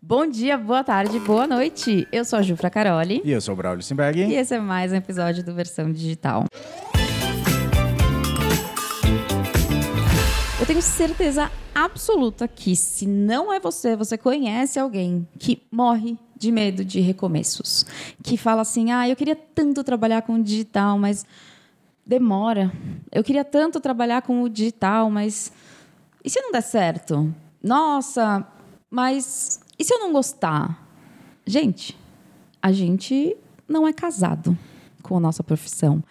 Bom dia, boa tarde, boa noite. Eu sou a Jufra Caroli. E eu sou o Braulio Simberg. E esse é mais um episódio do Versão Digital. Eu tenho certeza absoluta que se não é você, você conhece alguém que morre de medo de recomeços. Que fala assim: ah, eu queria tanto trabalhar com o digital, mas demora. Eu queria tanto trabalhar com o digital, mas. E se não der certo? Nossa, mas e se eu não gostar? Gente, a gente não é casado com a nossa profissão.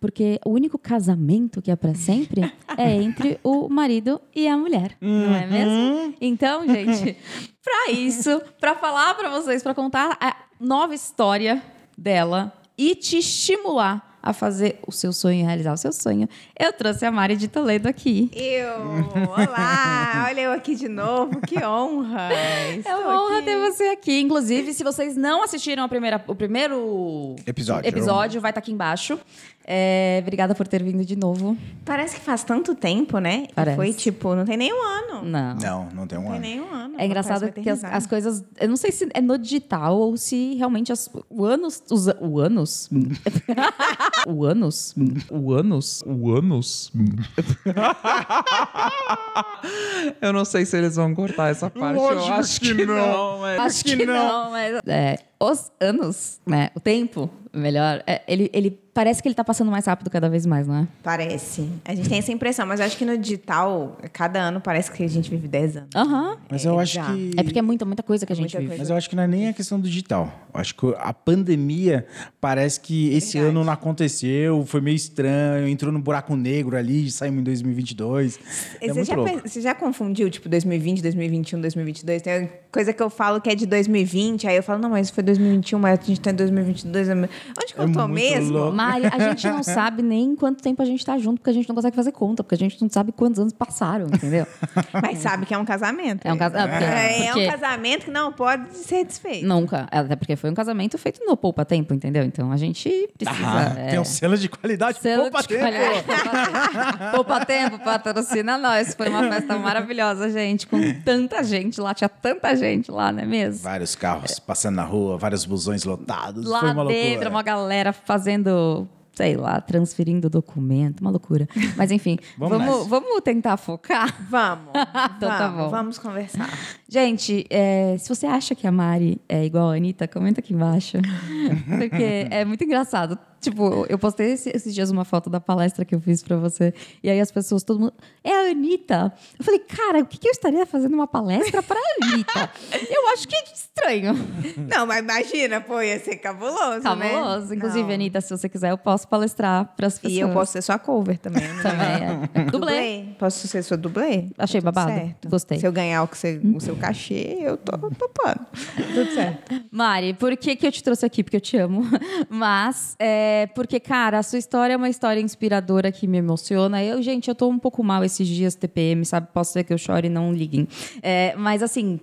Porque o único casamento que é para sempre é entre o marido e a mulher, não é mesmo? Então, gente, para isso, para falar para vocês, para contar a nova história dela e te estimular a fazer o seu sonho, realizar o seu sonho, eu trouxe a Mari de Toledo aqui. Eu! Olá! Olha eu aqui de novo, que honra! Estou é uma honra aqui. ter você aqui. Inclusive, se vocês não assistiram a primeira, o primeiro episódio, episódio vai estar aqui embaixo. É, obrigada por ter vindo de novo. Parece que faz tanto tempo, né? Parece. Foi tipo, não tem nem um ano. Não. Não, não tem um não ano. Tem nem um ano. É engraçado que as, as, coisas. Eu não sei se é no digital ou se realmente as, o anos. Os, o anos? o anos? O anos? O anos? eu não sei se eles vão cortar essa parte. Lógico eu acho que, que, não. não. mas... Acho que, não, mas. É, os anos, né? O tempo, melhor. É, ele, ele parece que ele tá passando mais rápido cada vez mais, não é? Parece. A gente tem essa impressão, mas eu acho que no digital, cada ano parece que a gente vive 10 anos. Aham. Uhum. Mas eu É, acho já. que. É porque é muita, muita coisa que a gente vive. coisa. Mas eu acho que não é nem a questão do digital. Eu acho que a pandemia parece que esse Verdade. ano não aconteceu, foi meio estranho, entrou no buraco negro ali, saímos em 2022. É você, muito já, pe- você já confundiu, tipo, 2020, 2021, 2022? Tem coisa que eu falo que é de 2020, aí eu falo, não, mas foi 2021, mas a gente tá em 2022. Onde que É eu tô muito mesmo? louco. Mari, a gente não sabe nem quanto tempo a gente tá junto, porque a gente não consegue fazer conta, porque a gente não sabe quantos anos passaram, entendeu? Mas sabe que é um casamento. É um casa- é, porque- É, é um casamento que não pode ser desfeito. Nunca. Até porque foi um casamento feito no poupa tempo, entendeu? Então a gente precisa. Ah, é, Tem um selo de qualidade. selo Poupa de tempo. qualidade. Poupa tempo, patrocina nós. Foi uma festa maravilhosa, gente. Com tanta gente lá, tinha tanta gente lá, não é mesmo? Vários carros passando na rua, vários busões lotados. Lá foi uma dentro, loucura. uma galera fazendo, sei lá, transferindo documento, uma loucura. Mas enfim, Vamos vamos, vamos tentar focar. Vamos. Então tá vamos, bom. Vamos conversar. Gente, é, se você acha que a Mari é igual a Anitta, comenta aqui embaixo. Porque é muito engraçado. Tipo, eu postei esse- esses dias uma foto da palestra que eu fiz pra você. E aí as pessoas, todo mundo. É a Anitta. Eu falei, cara, o que, que eu estaria fazendo uma palestra pra Anitta? eu acho que é estranho. Não, mas imagina, pô, ia ser cabuloso, né? Cabuloso. Inclusive, Não. Anitta, se você quiser, eu posso palestrar pras pessoas. E eu posso ser sua cover também, né? Também, é. Dublê. Posso ser sua dublê? Achei Tá babado. certo. Gostei. Se eu ganhar o, que você- o seu cachê, eu tô topando. Tudo certo. Mari, por que, que eu te trouxe aqui? Porque eu te amo. Mas, é, porque, cara, a sua história é uma história inspiradora que me emociona. Eu, gente, eu tô um pouco mal esses dias, TPM, sabe? Posso ser que eu chore, não liguem. É, mas, assim,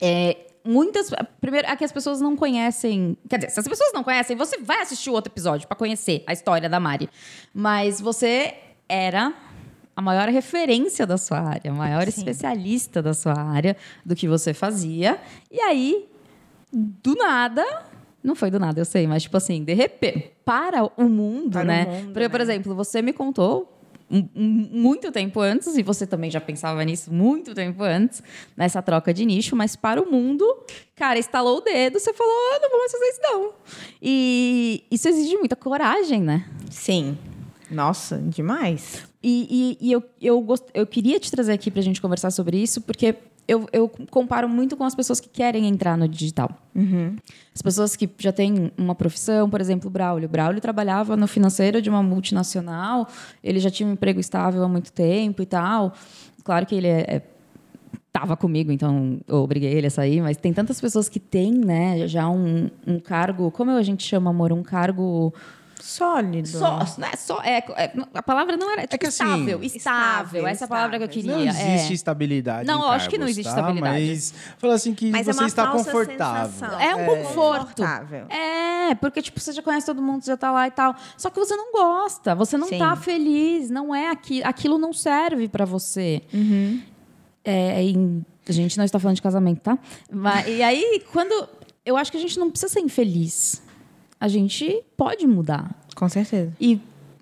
é, muitas. Primeiro, é que as pessoas não conhecem. Quer dizer, se as pessoas não conhecem, você vai assistir o outro episódio pra conhecer a história da Mari. Mas você era a maior referência da sua área, a maior especialista da sua área, do que você fazia. E aí, do nada. Não foi do nada, eu sei, mas tipo assim, de repente, para o mundo, Para o né? mundo, Porque, por né? exemplo, você me contou muito tempo antes, e você também já pensava nisso muito tempo antes, nessa troca de nicho, mas para o mundo, cara, estalou o dedo, você falou, ah, não vou mais fazer isso não. E isso exige muita coragem, né? Sim. Nossa, demais. E, e- e eu, eu, gost... eu queria te trazer aqui para a gente conversar sobre isso, porque eu, eu comparo muito com as pessoas que querem entrar no digital. As pessoas que já têm uma profissão, por exemplo, o Braulio. O Braulio trabalhava no financeiro de uma multinacional, ele já tinha um emprego estável há muito tempo e tal. Claro que ele é, é tava comigo, então eu obriguei ele a sair, mas tem tantas pessoas que têm, né, já um, um cargo, como a gente chama, amor, um cargo Sólido. só, não é só, é, é- a palavra não era, tipo, que assim, estável, estável, estável, essa é a palavra que eu queria. Não existe é. estabilidade. Não, em eu acho que não cargos, existe tá? estabilidade. Mas fala assim que Mas é você está confortável. sensação. É um conforto. Confortável. É, porque, tipo, você já conhece todo mundo, você já tá lá e tal. Só que você não gosta, você não Sim. tá feliz, não é aquilo, aquilo não serve pra você. É, em- A gente não está falando de casamento, tá? Mas- e aí, quando. Eu acho que a gente não precisa ser infeliz. A gente pode mudar. Com certeza. E,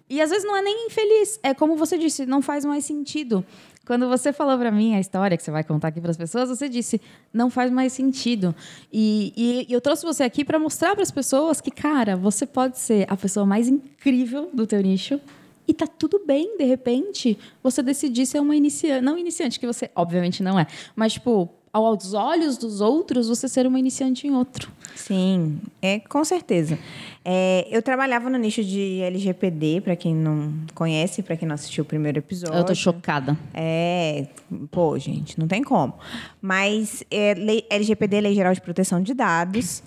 e às vezes não é nem infeliz. É como você disse, não faz mais sentido. Quando você falou pra mim a história que você vai contar aqui pras pessoas, você disse, não faz mais sentido. E, e- e eu trouxe você aqui pra mostrar pras pessoas que, cara, você pode ser a pessoa mais incrível do teu nicho. E tá tudo bem, de repente, você decidir ser uma iniciante. Não iniciante, que você obviamente não é. Mas, tipo, aos olhos dos outros, você ser uma iniciante em outro. Sim, é com certeza. É, eu trabalhava no nicho de LGPD, para quem não conhece, para quem não assistiu o primeiro episódio. Eu tô chocada. É, pô, gente, não tem como. Mas é, lei- LGPD, Lei Geral de Proteção de Dados.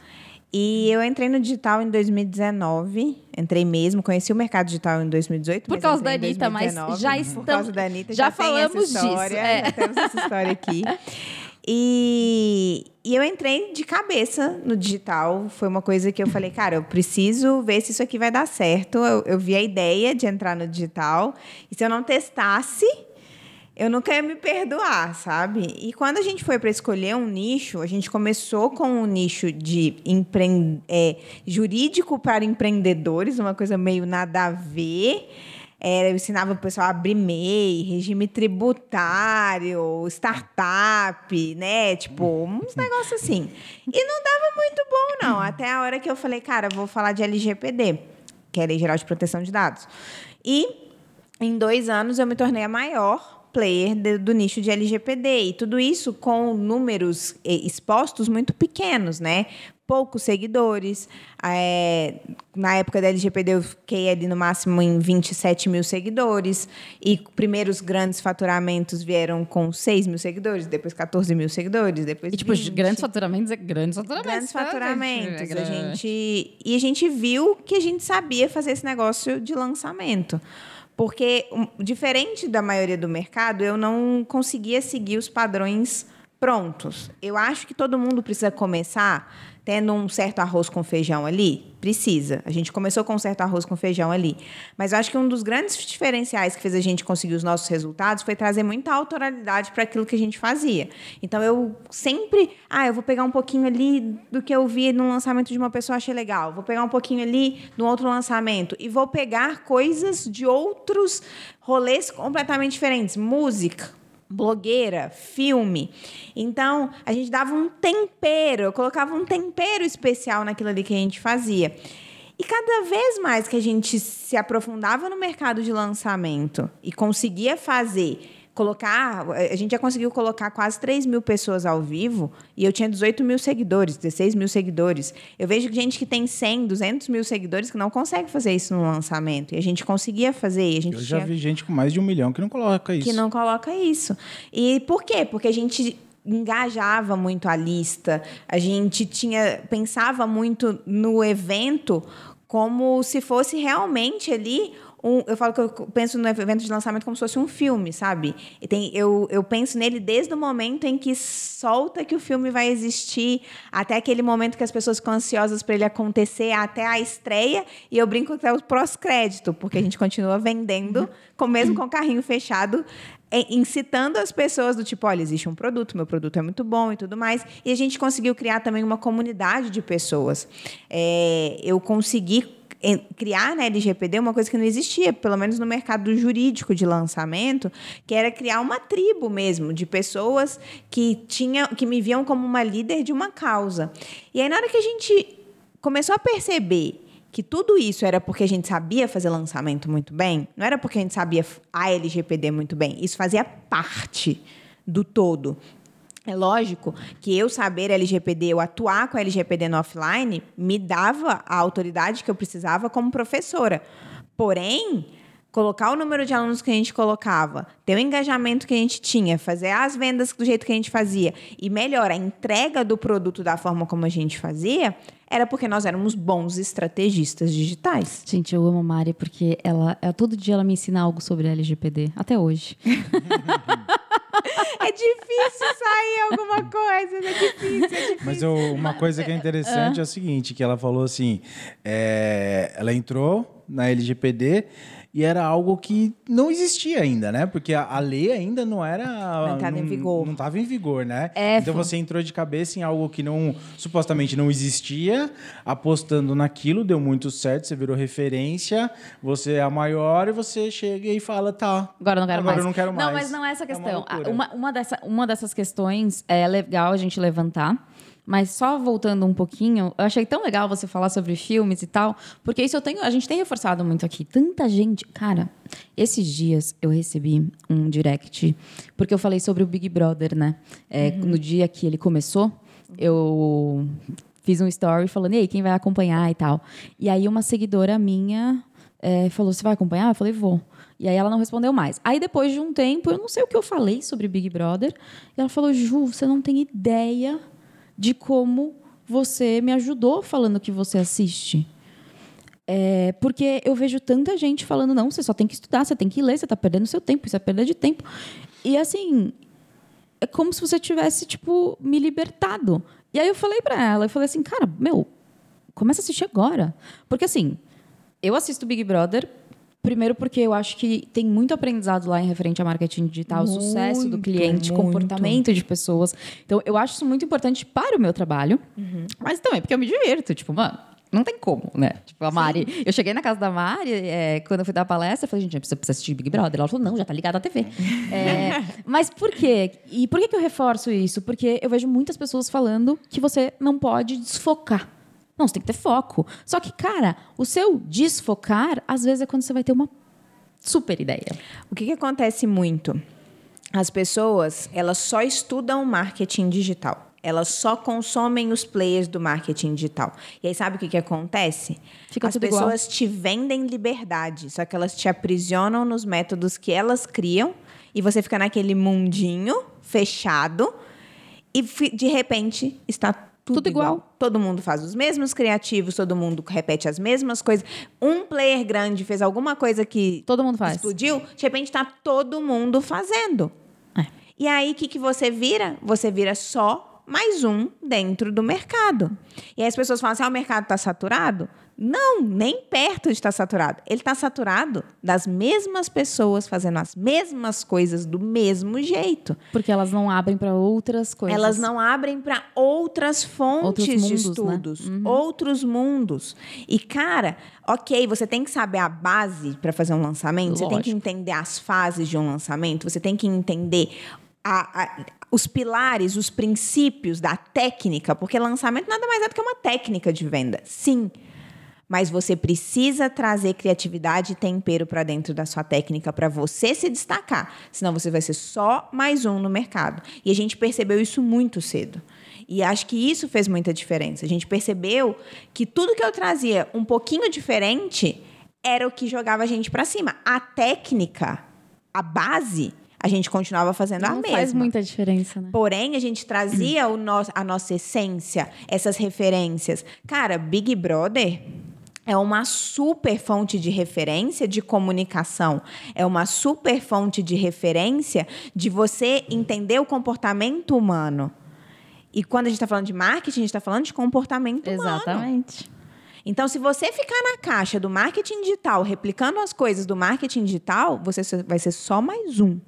E eu entrei no digital em 2019. Entrei mesmo, conheci o mercado digital em 2018. Por mas causa da Anitta, mas 2019. já Por estamos- causa da Anitta, já já, falamos disso, é. Já temos essa história aqui. E, e eu entrei de cabeça no digital. Foi uma coisa que eu falei, cara, eu preciso ver se isso aqui vai dar certo. Eu, eu vi a ideia de entrar no digital. E se eu não testasse, eu nunca ia me perdoar, sabe? E quando a gente foi para escolher um nicho, a gente começou com um nicho de empre... é, jurídico para empreendedores, uma coisa meio nada a ver. É, eu ensinava o pessoal a abrir MEI, regime tributário, startup, né? Tipo, uns negócios assim. E não dava muito bom, não. Até a hora que eu falei, cara, vou falar de LGPD, que é a Lei Geral de Proteção de Dados. E em dois anos eu me tornei a maior player de- do nicho de LGPD. E tudo isso com números eh, expostos muito pequenos, né? Poucos seguidores. É, na época da LGPD eu fiquei ali no máximo em 27 mil seguidores. E primeiros grandes faturamentos vieram com 6 mil seguidores, depois 14 mil seguidores, depois E, tipo, 20. grandes faturamentos é grandes faturamentos. Grandes tá, faturamentos. É A gente, e a gente viu que a gente sabia fazer esse negócio de lançamento. Porque, diferente da maioria do mercado, eu não conseguia seguir os padrões prontos. Eu acho que todo mundo precisa começar tendo um certo arroz com feijão ali. Precisa. A gente começou com um certo arroz com feijão ali. Mas eu acho que um dos grandes diferenciais que fez a gente conseguir os nossos resultados foi trazer muita autoralidade para aquilo que a gente fazia. Então eu sempre, ah, eu vou pegar um pouquinho ali do que eu vi no lançamento de uma pessoa, achei legal. Vou pegar um pouquinho ali no outro lançamento e vou pegar coisas de outros rolês completamente diferentes, música, blogueira, filme. Então, a gente dava um tempero, eu colocava um tempero especial naquilo ali que a gente fazia. E cada vez mais que a gente se aprofundava no mercado de lançamento e conseguia fazer, colocar. A gente já conseguiu colocar quase 3 mil pessoas ao vivo e eu tinha 18 mil seguidores, 16 mil seguidores. Eu vejo gente que tem 100, 200 mil seguidores que não consegue fazer isso no lançamento. E a gente conseguia fazer. E a gente Eu já tinha vi gente com mais de um milhão que não coloca isso. que não coloca isso. E por quê? Porque a gente engajava muito a lista, a gente tinha pensava muito no evento como se fosse realmente ali um, eu falo que eu penso no evento de lançamento como se fosse um filme, sabe? E tem, eu, eu penso nele desde o momento em que solta que o filme vai existir, até aquele momento que as pessoas ficam ansiosas para ele acontecer, até a estreia, e eu brinco que é o pós-crédito, porque a gente continua vendendo, com, mesmo com o carrinho fechado, é, incitando as pessoas do tipo, olha, existe um produto, meu produto é muito bom e tudo mais. E a gente conseguiu criar também uma comunidade de pessoas. É, eu consegui criar na LGPD uma coisa que não existia, pelo menos no mercado jurídico de lançamento, que era criar uma tribo mesmo de pessoas que tinham, que me viam como uma líder de uma causa. E aí na hora que a gente começou a perceber que tudo isso era porque a gente sabia fazer lançamento muito bem, não era porque a gente sabia a LGPD muito bem, isso fazia parte do todo. É lógico que eu saber LGPD, eu atuar com a LGPD no offline, me dava a autoridade que eu precisava como professora. Porém, colocar o número de alunos que a gente colocava, ter o engajamento que a gente tinha, fazer as vendas do jeito que a gente fazia e melhor, a entrega do produto da forma como a gente fazia, era porque nós éramos bons estrategistas digitais. Gente, eu amo a Mari porque ela, ela todo dia ela me ensina algo sobre LGPD, até hoje. É difícil sair alguma coisa, é difícil, é difícil. Mas eu- uma coisa que é interessante é o seguinte, que ela falou assim, é, ela entrou na LGPD e era algo que não existia ainda, né? Porque a, a lei ainda não era. Não tava em vigor. Não estava em vigor, né? É, então você entrou de cabeça em algo que não supostamente não existia, apostando naquilo, deu muito certo, você virou referência, você é a maior e você chega e fala, tá. Agora eu não quero agora mais. eu não quero mais. Não, mas não é essa É uma questão. uma, uma, dessa, uma dessas questões é legal a gente levantar. Mas só voltando um pouquinho, eu achei tão legal você falar sobre filmes e tal, porque isso eu tenho, a gente tem reforçado muito aqui. Tanta gente, cara, esses dias eu recebi um direct, porque eu falei sobre o Big Brother, né? É, No dia que ele começou, eu fiz um story falando, e aí, quem vai acompanhar e tal. E aí uma seguidora minha é, falou: Você vai acompanhar? Eu falei: Vou. E aí ela não respondeu mais. Aí depois de um tempo, eu não sei o que eu falei sobre Big Brother. E ela falou: Ju, você não tem ideia de como você me ajudou falando que você assiste. É, porque eu vejo tanta gente falando: Não, você só tem que estudar, você tem que ler, você está perdendo seu tempo, isso é perda de tempo. E assim, é como se você tivesse, tipo, me libertado. E aí eu falei pra ela, eu falei assim, cara, meu, começa a assistir agora. Porque assim, eu assisto Big Brother, primeiro porque eu acho que tem muito aprendizado lá em referente a marketing digital, o sucesso do Muito, cliente, muito. comportamento de pessoas. Então, eu acho isso muito importante para o meu trabalho, mas também porque eu me divirto. Tipo, mano, não tem como, né? Tipo, a Mari. Eu cheguei na casa da Mari, é, quando eu fui dar palestra, eu falei, gente, você precisa assistir Big Brother. Ela falou, não, já tá ligada à TV. É, mas por quê? E por que, que eu reforço isso? Porque eu vejo muitas pessoas falando que você não pode desfocar. Não, você tem que ter foco. Só que, cara, o seu desfocar, às vezes, é quando você vai ter uma super ideia. O que, que acontece muito? As pessoas, elas só estudam marketing digital. Elas só consomem os players do marketing digital. E aí, sabe o que, que acontece? Fica As tudo igual. pessoas te vendem liberdade, só que elas te aprisionam nos métodos que elas criam e você fica naquele mundinho fechado e de repente está tudo, Tudo igual. igual. Todo mundo faz os mesmos criativos, todo mundo repete as mesmas coisas. Um player grande fez alguma coisa que Todo mundo faz. explodiu, de repente está todo mundo fazendo. É. E aí, o que, que você vira? Você vira só mais um dentro do mercado. E aí as pessoas falam assim: ah, o mercado está saturado? Não, nem perto de estar saturado. Ele está saturado das mesmas pessoas fazendo as mesmas coisas do mesmo jeito. Porque elas não abrem para outras coisas. Elas não abrem para outras fontes Outros de mundos, né? estudos, outros mundos. E cara, ok, você tem que saber a base para fazer um lançamento, você tem que Lógico. entender as fases de um lançamento, você tem que entender a- a- os pilares, os princípios da técnica, porque lançamento nada mais é do que uma técnica de venda. Sim. Mas você precisa trazer criatividade e tempero para dentro da sua técnica para você se destacar. Senão você vai ser só mais um no mercado. E a gente percebeu isso muito cedo. E acho que isso fez muita diferença. A gente percebeu que tudo que eu trazia um pouquinho diferente era o que jogava a gente para cima. A técnica, a base, a gente continuava fazendo a não mesma. faz muita diferença, né? Porém, a gente trazia o nosso, a nossa essência, essas referências. Cara, Big Brother é uma super fonte de referência de comunicação. É uma super fonte de referência de você entender o comportamento humano. E quando a gente está falando de marketing, a gente está falando de comportamento humano. Exatamente. Então, se você ficar na caixa do marketing digital, replicando as coisas do marketing digital, você vai ser só mais um.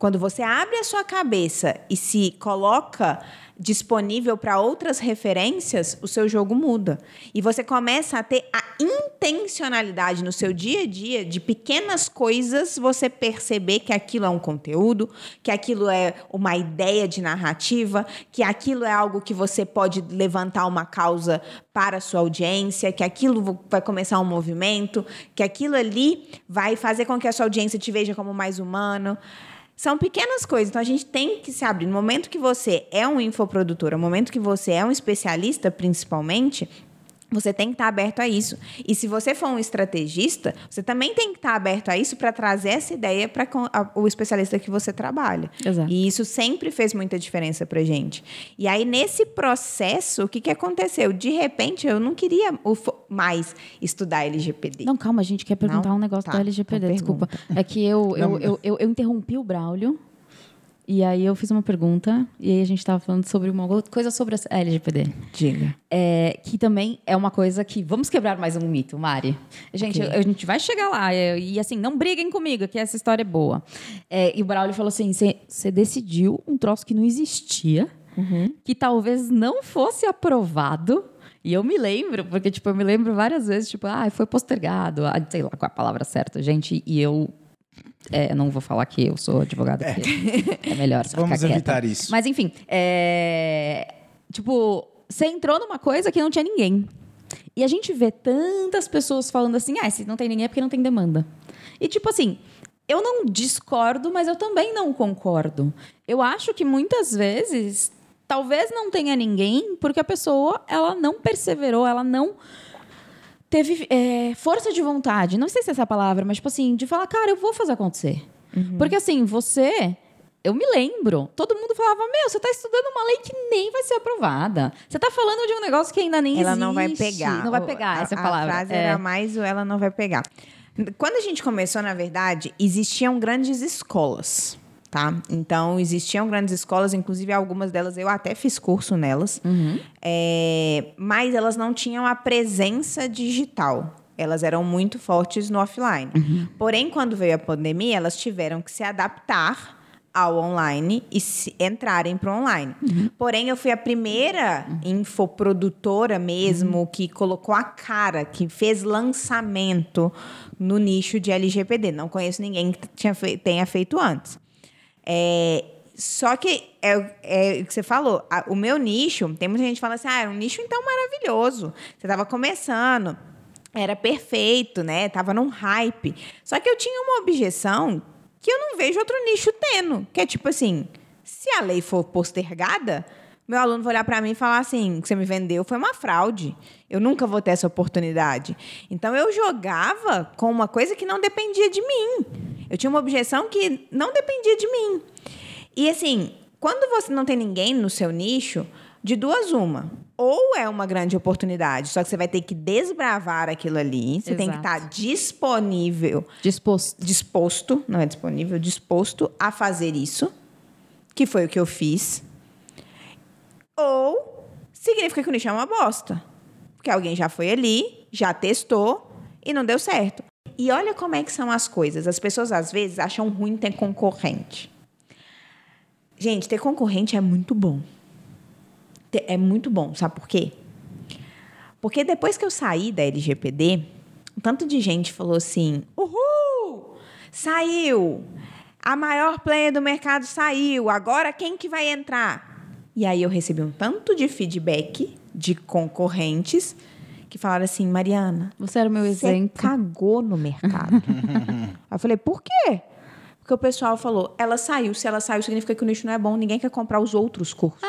Quando você abre a sua cabeça e se coloca disponível para outras referências, o seu jogo muda. E você começa a ter a intencionalidade no seu dia a dia de pequenas coisas você perceber que aquilo é um conteúdo, que aquilo é uma ideia de narrativa, que aquilo é algo que você pode levantar uma causa para a sua audiência, que aquilo vai começar um movimento, que aquilo ali vai fazer com que a sua audiência te veja como mais humano. São pequenas coisas, então a gente tem que se abrir. No momento que você é um infoprodutor, no momento que você é um especialista, principalmente, você tem que estar aberto a isso. E se você for um estrategista, você também tem que estar aberto a isso para trazer essa ideia para o especialista que você trabalha. Exato. E isso sempre fez muita diferença para gente. E aí, nesse processo, o que, que aconteceu? De repente, eu não queria mais estudar LGPD. Não, calma, a gente quer perguntar Não? um negócio Tá, do LGPD, desculpa. É que eu, eu, eu, eu, eu interrompi o Braulio E aí eu fiz uma pergunta, e aí a gente tava falando sobre uma coisa sobre a LGPD. Diga. É, que também é uma coisa que. Vamos quebrar mais um mito, Mari. Gente, Ok. a gente vai chegar lá. é, e assim, não briguem comigo, que essa história é boa. É, e o Braulio falou assim: você decidiu um troço que não existia, que talvez não fosse aprovado. E eu me lembro, porque, tipo, eu me lembro várias vezes, tipo, ah, foi postergado, ah, sei lá qual é a palavra certa, gente, e eu. É, não vou falar que eu sou advogada, porque é melhor. Vamos quieta. evitar isso. Mas enfim, é... tipo, você entrou numa coisa que não tinha ninguém. E a gente vê tantas pessoas falando assim: ah, se não tem ninguém é porque não tem demanda. E tipo assim, eu não discordo, mas eu também não concordo. Eu acho que muitas vezes talvez não tenha ninguém porque a pessoa ela não perseverou, ela não teve é, força de vontade. Não sei se é essa a palavra, mas tipo assim, de falar, cara, eu vou fazer acontecer. Porque assim, você. Eu me lembro, todo mundo falava: Meu, você está estudando uma lei que nem vai ser aprovada. Você está falando de um negócio que ainda nem ela existe. não vai pegar. Não vai O- pegar a, essa a palavra. frase É. era mais o ela não vai pegar. Quando a gente começou, na verdade, existiam grandes escolas, tá? Então, existiam grandes escolas, inclusive algumas delas eu até fiz curso nelas, Uhum. É, mas elas não tinham a presença digital. Elas eram muito fortes no offline. Uhum. Porém, quando veio a pandemia, elas tiveram que se adaptar ao online e se- entrarem para o online. Porém, eu fui a primeira infoprodutora mesmo que colocou a cara, que fez lançamento no nicho de LGPD. Não conheço ninguém que tinha tenha feito antes. É, só que é, é o que você falou. a- o meu nicho, tem muita gente que fala assim: ah, era um nicho então maravilhoso. Você estava começando, era perfeito, né? Tava num hype. Só que eu tinha uma objeção que eu não vejo outro nicho tendo. Que é tipo assim: se a lei for postergada, meu aluno vai olhar para mim e falar assim: que você me vendeu foi uma fraude. Eu nunca vou ter essa oportunidade. Então eu jogava com uma coisa que não dependia de mim. Eu tinha uma objeção que não dependia de mim. E assim, quando você não tem ninguém no seu nicho, de duas uma. Ou é uma grande oportunidade, só que você vai ter que desbravar aquilo ali. Você tem que Exato. estar disponível Disposto. disposto, não é disponível, disposto a fazer isso, que foi o que eu fiz. Ou significa que o nicho é uma bosta. Porque alguém já foi ali, já testou e não deu certo. E olha como é que são as coisas. As pessoas às vezes acham ruim ter concorrente. Gente, ter concorrente é muito bom. É muito bom, sabe por quê? Porque depois que eu saí da LGPD, um tanto de gente falou assim: Uhul! Saiu! A maior player do mercado saiu. Agora quem que vai entrar? E aí eu recebi um tanto de feedback de concorrentes que falaram assim: Mariana, Você era o meu você exemplo. cagou no mercado. aí eu falei: por quê? Porque o pessoal falou: ela saiu. Se ela saiu, significa que o nicho não é bom. Ninguém quer comprar os outros cursos.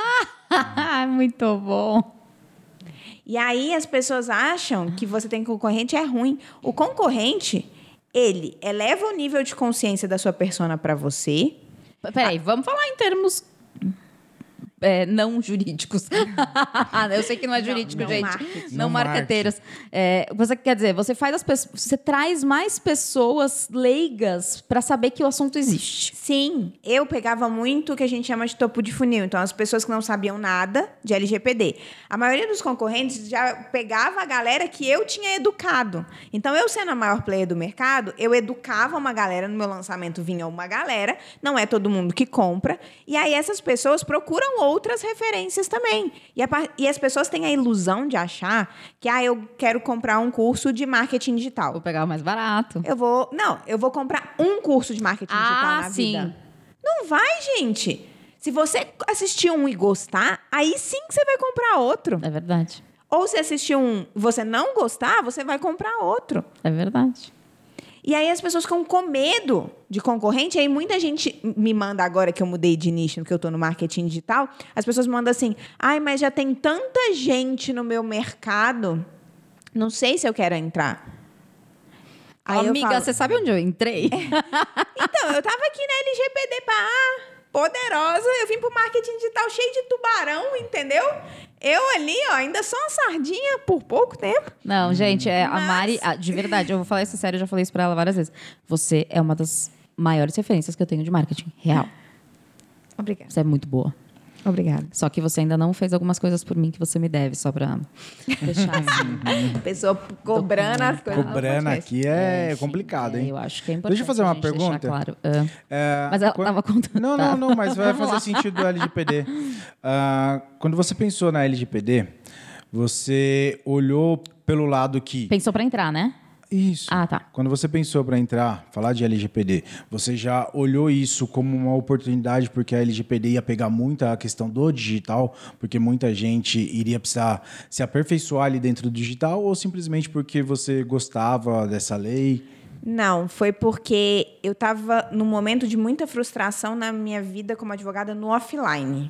Muito bom. E aí as pessoas acham que você tem concorrente é ruim. O concorrente, ele eleva o nível de consciência da sua persona para você. Peraí, vamos falar em termos é, não jurídicos. eu sei que não é jurídico, não gente. marketing. Não, Não marqueteiras. É, você quer dizer, você faz as pessoas, você traz mais pessoas leigas para saber que o assunto existe. Sim, eu pegava muito o que a gente chama de topo de funil. Então, as pessoas que não sabiam nada de LGPD. A maioria dos concorrentes já pegava a galera que eu tinha educado. Então, eu sendo a maior player do mercado, eu educava uma galera. No meu lançamento vinha uma galera. Não é todo mundo que compra. E aí, essas pessoas procuram outras referências também. E, a e as pessoas têm a ilusão de achar que, ah, eu quero comprar um curso de marketing digital. Vou pegar o mais barato. Eu vou. Não, eu vou comprar um curso de marketing Ah, digital na sim. vida. Não vai, gente. Se você assistir um e gostar, aí sim que você vai comprar outro. É verdade. Ou se assistir um e você não gostar, você vai comprar outro. É verdade. E aí as pessoas ficam com medo de concorrente. Aí muita gente me manda agora que eu mudei de nicho, que eu tô no marketing digital. As pessoas me mandam assim: ai, mas já tem tanta gente no meu mercado. Não sei se eu quero entrar. Aí Amiga, falo, você sabe onde eu entrei? Então, eu tava aqui na LGPD ah, poderosa, eu vim pro marketing digital cheio de tubarão, entendeu? Eu ali, ó, ainda sou uma sardinha por pouco tempo. Não, gente, é, a Mas- Mari, ah, de verdade, eu vou falar isso sério, eu já falei isso pra ela várias vezes. Você é uma das maiores referências que eu tenho de marketing real. Obrigada. Você é muito boa. Obrigada. Só que você ainda não fez algumas coisas por mim que você me deve, só pra deixar assim. Pessoa cobrando as coisas. Cobrando aqui é complicado, É, hein? eu acho que é importante. Deixa eu fazer uma pergunta. Claro. Ah, É, Mas ela quan- tava contando. Não, tá. não, não, mas vai fazer sentido do LGPD. Ah, quando você pensou na LGPD, você olhou pelo lado que. Pensou pra entrar, né? Isso. Ah, tá. Quando você pensou para entrar, falar de LGPD, você já olhou isso como uma oportunidade porque a LGPD ia pegar muito a questão do digital, porque muita gente iria precisar se aperfeiçoar ali dentro do digital ou simplesmente porque você gostava dessa lei? Não, foi porque eu estava num momento de muita frustração na minha vida como advogada no offline.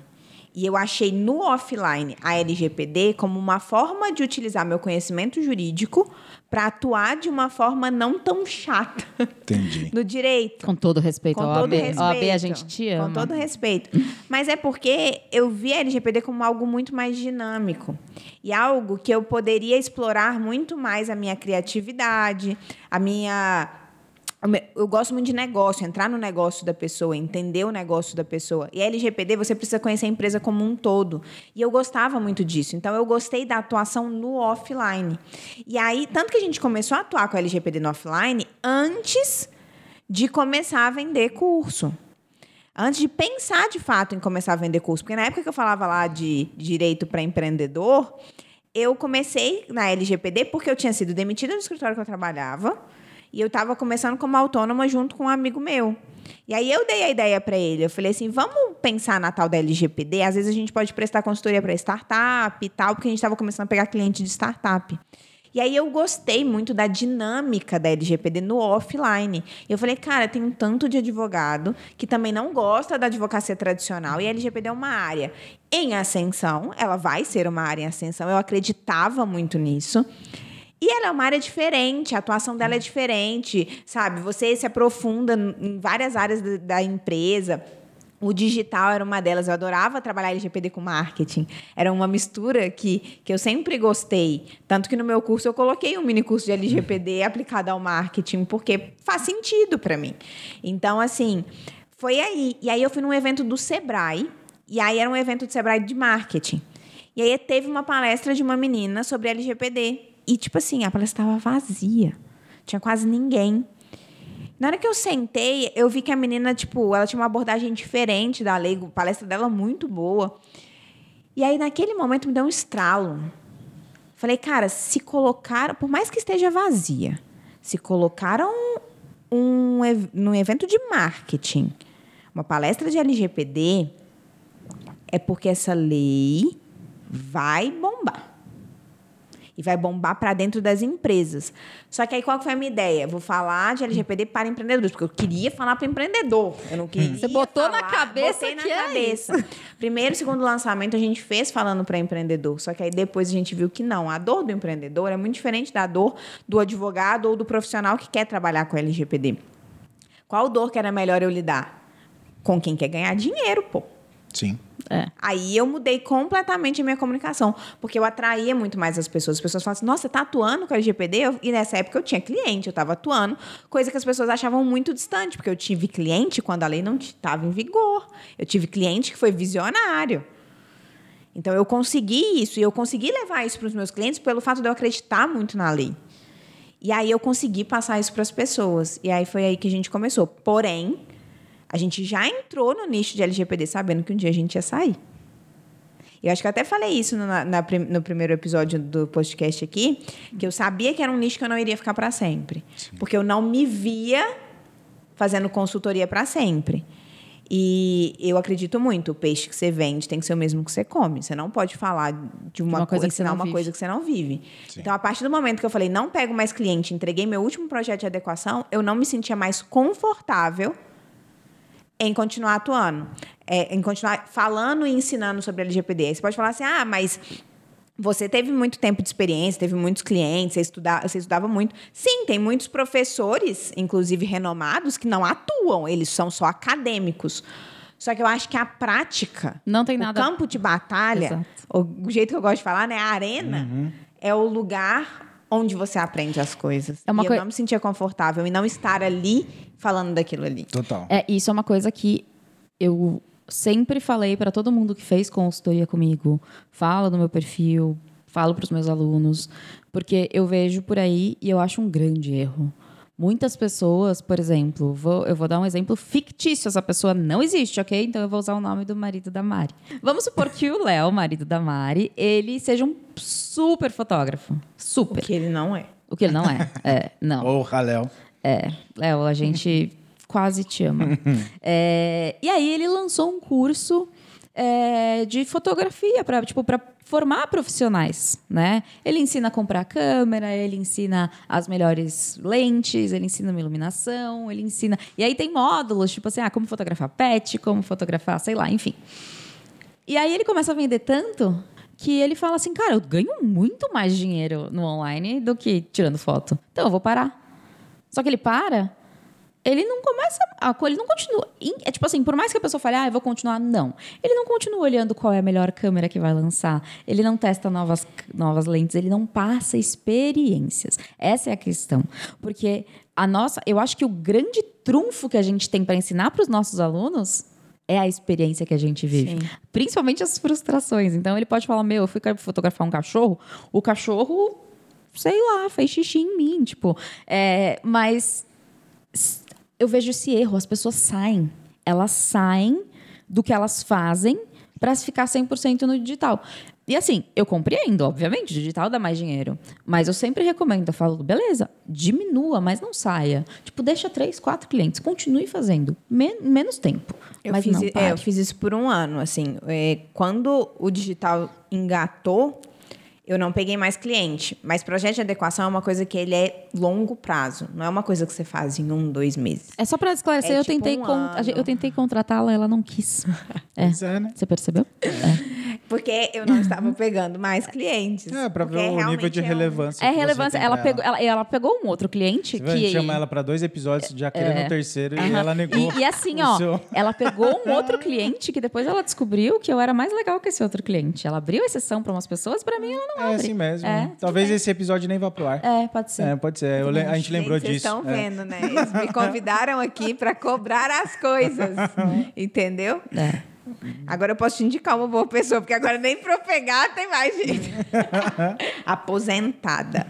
E eu achei no offline a LGPD como uma forma de utilizar meu conhecimento jurídico para atuar de uma forma não tão chata Entendi. no direito. Com todo respeito Com ao todo OAB. respeito. OAB, a gente te ama. Com todo respeito. Mas é porque eu vi a LGPD como algo muito mais dinâmico. E algo que eu poderia explorar muito mais a minha criatividade, a minha. Eu gosto muito de negócio, entrar no negócio da pessoa, entender o negócio da pessoa. E a LGPD, você precisa conhecer a empresa como um todo. E eu gostava muito disso. Então, eu gostei da atuação no offline. E aí, tanto que a gente começou a atuar com a LGPD no offline antes de começar a vender curso. Antes de pensar de fato em começar a vender curso. Porque na época que eu falava lá de direito para empreendedor, eu comecei na LGPD porque eu tinha sido demitida do escritório que eu trabalhava e eu estava começando como autônoma junto com um amigo meu. E aí eu dei a ideia para ele. Eu falei assim: vamos pensar na tal da LGPD. Às vezes a gente pode prestar consultoria para startup e tal, porque a gente estava começando a pegar cliente de startup. E aí eu gostei muito da dinâmica da LGPD no offline. Eu falei, cara, tem um tanto de advogado que também não gosta da advocacia tradicional e a LGPD é uma área em ascensão, ela vai ser uma área em ascensão. Eu acreditava muito nisso. E ela é uma área diferente, a atuação dela é diferente, sabe? Você se aprofunda em várias áreas da, empresa. O digital era uma delas. Eu adorava trabalhar LGPD com marketing. Era uma mistura que, que eu sempre gostei. Tanto que no meu curso eu coloquei um mini curso de LGPD aplicado ao marketing, porque faz sentido para mim. Então, assim, foi aí. E aí eu fui num evento do Sebrae. E aí era um evento do Sebrae de marketing. E aí teve uma palestra de uma menina sobre LGPD. E, tipo assim, a palestra estava vazia. Tinha quase ninguém. Na hora que eu sentei, eu vi que a menina, tipo, ela tinha uma abordagem diferente da lei, a palestra dela muito boa. E aí, naquele momento, me deu um estralo. Falei, cara, se colocaram, por mais que esteja vazia, se colocaram um, num evento de marketing, uma palestra de LGPD, é porque essa lei vai bombar. E vai bombar para dentro das empresas. Só que aí qual que foi a minha ideia? Vou falar de LGPD para empreendedores, porque eu queria falar para empreendedor. Eu não queria. Você botou na falar- cabeça botei na que é cabeça. Primeiro e segundo lançamento a gente fez falando para empreendedor. Só que aí depois a gente viu que não. A dor do empreendedor é muito diferente da dor do advogado ou do profissional que quer trabalhar com LGPD. Qual dor que era melhor eu lidar? Com quem quer ganhar dinheiro, pô. Sim. É. Aí eu mudei completamente a minha comunicação, porque eu atraía muito mais as pessoas. As pessoas falavam assim, nossa, você tá atuando com a LGPD? Eu- e nessa época eu tinha cliente, eu estava atuando, coisa que as pessoas achavam muito distante, porque eu tive cliente quando a lei não estava em vigor. Eu tive cliente que foi visionário. Então eu consegui isso, e eu consegui levar isso para os meus clientes pelo fato de eu acreditar muito na lei. E aí eu consegui passar isso para as pessoas. E aí foi aí que a gente começou. Porém, a gente já entrou no nicho de LGPD sabendo que um dia a gente ia sair. Eu acho que eu até falei isso no, na- no primeiro episódio do podcast aqui, que eu sabia que era um nicho que eu não iria ficar para sempre. Porque eu não me via fazendo consultoria para sempre. E eu acredito muito, o peixe que você vende tem que ser o mesmo que você come. Você não pode falar de uma, uma coisa coisa, ensinar não uma vive. coisa que você não vive. Sim. Então, a partir do momento que eu falei, não pego mais cliente, entreguei meu último projeto de adequação, eu não me sentia mais confortável em continuar atuando, é, em continuar falando e ensinando sobre LGPD. Você pode falar assim, ah, mas você teve muito tempo de experiência, teve muitos clientes, você, estuda, você estudava muito. Sim, tem muitos professores, inclusive renomados, que não atuam, eles são só acadêmicos. Só que eu acho que a prática, Não tem nada- o campo de batalha, Exato. o, o jeito que eu gosto de falar, né, a arena, é o lugar onde você aprende as coisas. É uma e coi- eu não me sentia confortável em não estar ali falando daquilo ali. Total. É, isso é uma coisa que eu sempre falei para todo mundo que fez consultoria comigo, fala no meu perfil, falo para os meus alunos, porque eu vejo por aí e eu acho um grande erro. Muitas pessoas, por exemplo, vou- eu vou dar um exemplo fictício, essa pessoa não existe, ok? Então eu vou usar o nome do marido da Mari. Vamos supor que o Léo, marido da Mari, ele seja um super fotógrafo. Super. Porque ele não é. O que ele não é. É, não. Ô, Raléu. É, Léo, a gente quase te ama. É, e aí ele lançou um curso é, de fotografia para tipo, formar profissionais, né? Ele ensina a comprar câmera, ele ensina as melhores lentes, ele ensina uma iluminação, ele ensina... E aí tem módulos, tipo assim, ah, como fotografar pet, como fotografar, sei lá, enfim. E aí ele começa a vender tanto que ele fala assim, cara, eu ganho muito mais dinheiro no online do que tirando foto. Então eu vou parar. Só que ele para, ele não começa a ele não continua. É tipo assim, por mais que a pessoa fale, ah, eu vou continuar, não. Ele não continua olhando qual é a melhor câmera que vai lançar. Ele não testa novas, novas lentes, ele não passa experiências. Essa é a questão. Porque a nossa, eu acho que o grande trunfo que a gente tem para ensinar para os nossos alunos é a experiência que a gente vive. Principalmente as frustrações. Então ele pode falar: Meu, eu fui fotografar um cachorro, o cachorro, sei lá, fez xixi em mim. Tipo, é, mas eu vejo esse erro. As pessoas saem. Elas saem do que elas fazem para ficar 100% no digital. E assim, eu compreendo, obviamente, digital dá mais dinheiro. Mas eu sempre recomendo, eu falo, beleza, diminua, mas não saia. Tipo, deixa três, quatro clientes, continue fazendo. Men- menos tempo. Eu, mas fiz, não, é, eu fiz isso por um ano, assim. É, quando o digital engatou, eu não peguei mais cliente. Mas projeto de adequação é uma coisa que ele é longo prazo. Não é uma coisa que você faz em um, dois meses. É só para esclarecer, É eu, tipo tentei um con- eu tentei contratá-la, ela não quis. É. É, né? Você percebeu? É. Porque eu não estava pegando mais clientes. É, pra Porque ver o nível de é um- relevância. É relevância. Ela pra pegou, ela, ela pegou um outro cliente Você vê, a gente que. chama ela pra dois episódios, já querendo o terceiro, e ela negou. E, e assim, ó, seu. ela pegou um outro cliente que depois ela descobriu que eu era mais legal que esse outro cliente. Ela abriu exceção para umas pessoas, para mim ela não É assim mesmo. É, Talvez esse episódio nem vá pro ar. É, pode ser. É, pode ser. Eu a gente lembrou Gente, disso. Vocês estão É. vendo, né? Eles me convidaram aqui para cobrar as coisas. entendeu? É. Agora eu posso te indicar uma boa pessoa, porque agora nem para eu pegar tem mais gente. Aposentada.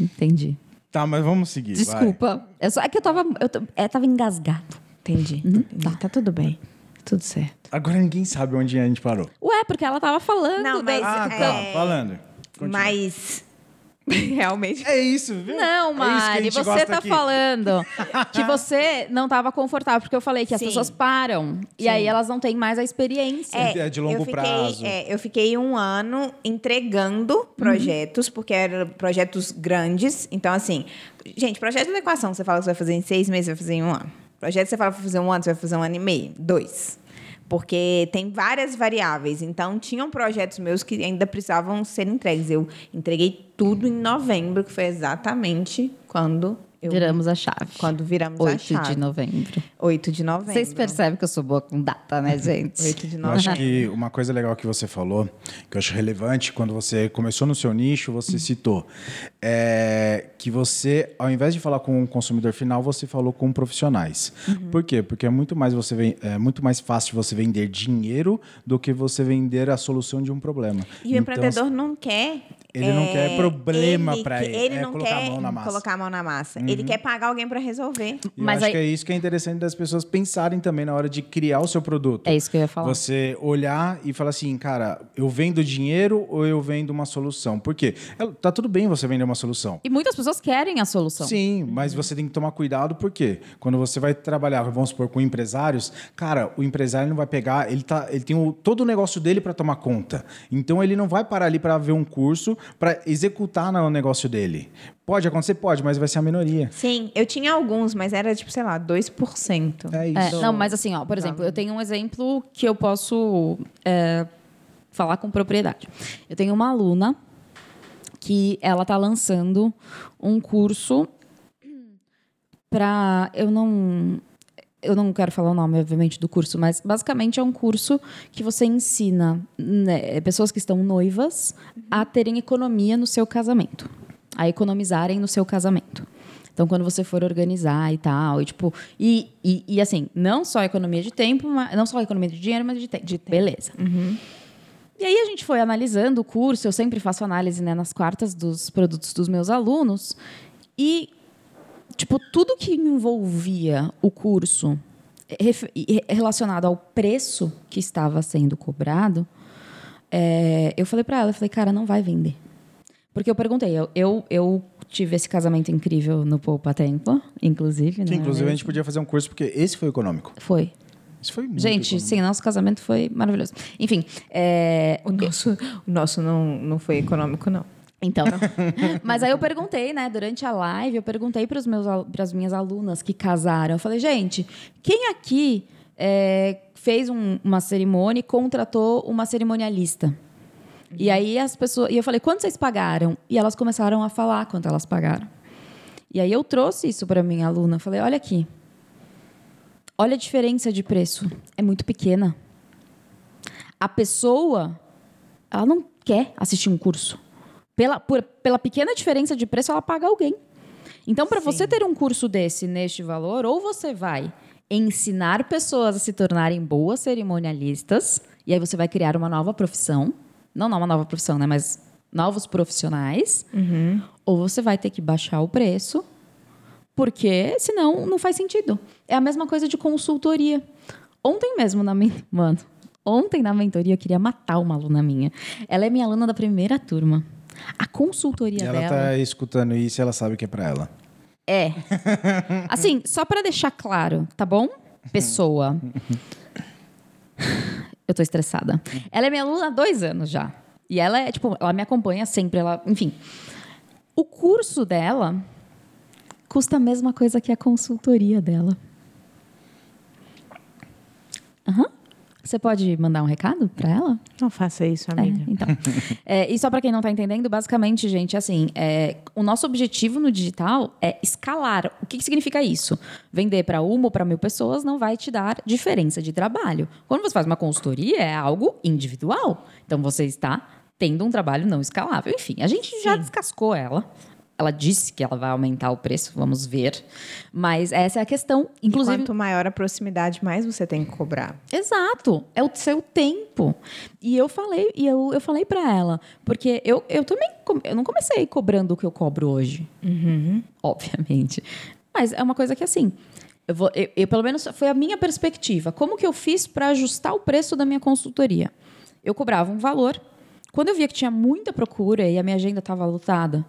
Entendi. Tá, mas vamos seguir. vai. Desculpa. É, só, é que eu tava, eu, t- é, tava engasgado. Entendi. entendi. Tá tudo bem. Tudo certo. Agora ninguém sabe onde a gente parou. Ué, porque ela tava falando. Não, mas- Ah, É. tá. Falando. Continua. Mas realmente É isso, viu? Não, É Mari, gente você tá aqui. falando que você não estava confortável, porque eu falei que as Sim. pessoas param e Sim. aí elas não têm mais a experiência. É de longo eu fiquei, prazo. é, eu fiquei um ano entregando projetos, porque eram projetos grandes. Então, assim, gente, projeto de adequação, você fala que você vai fazer em seis meses, você vai fazer em um ano. Projeto que você fala que vai fazer um ano, você vai fazer um ano e meio, dois. Porque tem várias variáveis. Então, tinham projetos meus que ainda precisavam ser entregues. Eu entreguei tudo em novembro, que foi exatamente quando eu Viramos a chave. quando viramos a 8 chave. de novembro. 8 de novembro. Vocês percebem que eu sou boa com data, né, gente? 8 de Eu novembro. acho que uma coisa legal que você falou, que eu acho relevante, quando você começou no seu nicho, você citou é, que você, ao invés de falar com o consumidor final, você falou com profissionais. Por quê? Porque é muito mais você é muito mais fácil você vender dinheiro do que você vender a solução de um problema. E o Então, empreendedor não quer. Ele não quer problema pra que- ele, Ele é não colocar a quer mão na massa. Uhum. colocar a mão na massa. Ele quer pagar alguém para resolver. E eu Mas acho aí- que é isso que é interessante das pessoas pensarem também na hora de criar o seu produto. É isso que eu ia falar. Você olhar e falar assim, cara, eu vendo dinheiro ou eu vendo uma solução? Por quê? É, Tá tudo bem você vender uma solução. E muitas pessoas querem a solução. Sim, mas você tem que tomar cuidado porque quando você vai trabalhar, vamos supor, com empresários, cara, o empresário não vai pegar, ele, tá, ele tem o- todo o negócio dele para tomar conta. Então ele não vai parar ali para ver um curso para executar no negócio dele. Pode acontecer? Pode, mas vai ser a minoria. Sim, eu tinha alguns, mas era tipo, sei lá, 2%. É É, isso. não, mas assim, ó, por exemplo, eu tenho um exemplo que eu posso é, falar com propriedade. Eu tenho uma aluna que ela tá lançando um curso para eu não eu não quero falar o nome, obviamente, do curso, mas basicamente é um curso que você ensina né, pessoas que estão noivas a terem economia no seu casamento, a economizarem no seu casamento. Então, quando você for organizar e tal, e tipo, e, e, e assim, não só economia de tempo, mas, não só economia de dinheiro, mas de, te de tempo. Beleza. E aí a gente foi analisando o curso, eu sempre faço análise né, nas quartas dos produtos dos meus alunos. E, tipo, tudo que envolvia o curso relacionado ao preço que estava sendo cobrado, é, eu falei para ela, eu falei, cara, não vai vender. Porque eu perguntei, eu, eu, eu tive esse casamento incrível no Poupa Tempo, inclusive. Que, né? inclusive, a gente podia fazer um curso, porque esse foi econômico. Foi. Isso foi muito Gente, econômico. sim, nosso casamento foi maravilhoso. Enfim, é, O nosso, o nosso não, não foi econômico, não. Então, mas aí eu perguntei, né, durante a live, eu perguntei para as minhas alunas que casaram. Eu falei, gente, quem aqui é, fez um- uma cerimônia e contratou uma cerimonialista? E aí as pessoas. E eu falei, quanto vocês pagaram? E elas começaram a falar quanto elas pagaram. E aí eu trouxe isso para minha aluna. Eu Falei, olha aqui. Olha a diferença de preço. É muito pequena. A pessoa, ela não quer assistir um curso. Pela, por- pela pequena diferença de preço, ela paga alguém. Então, para você ter um curso desse neste valor, ou você vai ensinar pessoas a se tornarem boas cerimonialistas, e aí você vai criar uma nova profissão. Não, não uma nova profissão, né? Mas novos profissionais. Ou você vai ter que baixar o preço, porque senão não faz sentido. É a mesma coisa de consultoria. Ontem mesmo na men... Mano, ontem na mentoria eu queria matar uma aluna minha. Ela é minha aluna da primeira turma. A consultoria E ela dela. tá escutando isso e ela sabe que é pra ela. É. Assim, só pra deixar claro, tá bom? Pessoa. Eu tô estressada. Ela é minha aluna há dois anos já. E ela é, tipo, ela me acompanha sempre, ela, enfim. O curso dela custa a mesma coisa que a consultoria dela. Aham. Você pode mandar um recado pra ela? Não faça isso, É, amiga. então. É, e só para quem não está entendendo, basicamente, gente, assim, é, o nosso objetivo no digital é escalar. O que, que significa isso? Vender para uma ou para mil pessoas não vai te dar diferença de trabalho. Quando você faz uma consultoria, é algo individual. Então você está tendo um trabalho não escalável. Enfim, a gente já descascou ela. Ela disse que ela vai aumentar o preço, vamos ver. Mas essa é a questão. Inclusive, Quanto maior a proximidade, mais você tem que cobrar. Exato, é o seu tempo. E eu falei, e eu, eu falei para ela, porque eu, eu também eu não comecei cobrando o que eu cobro hoje, obviamente. Mas é uma coisa que assim, eu vou, eu, eu, pelo menos foi a minha perspectiva. Como que eu fiz para ajustar o preço da minha consultoria? Eu cobrava um valor. Quando eu via que tinha muita procura e a minha agenda estava lotada,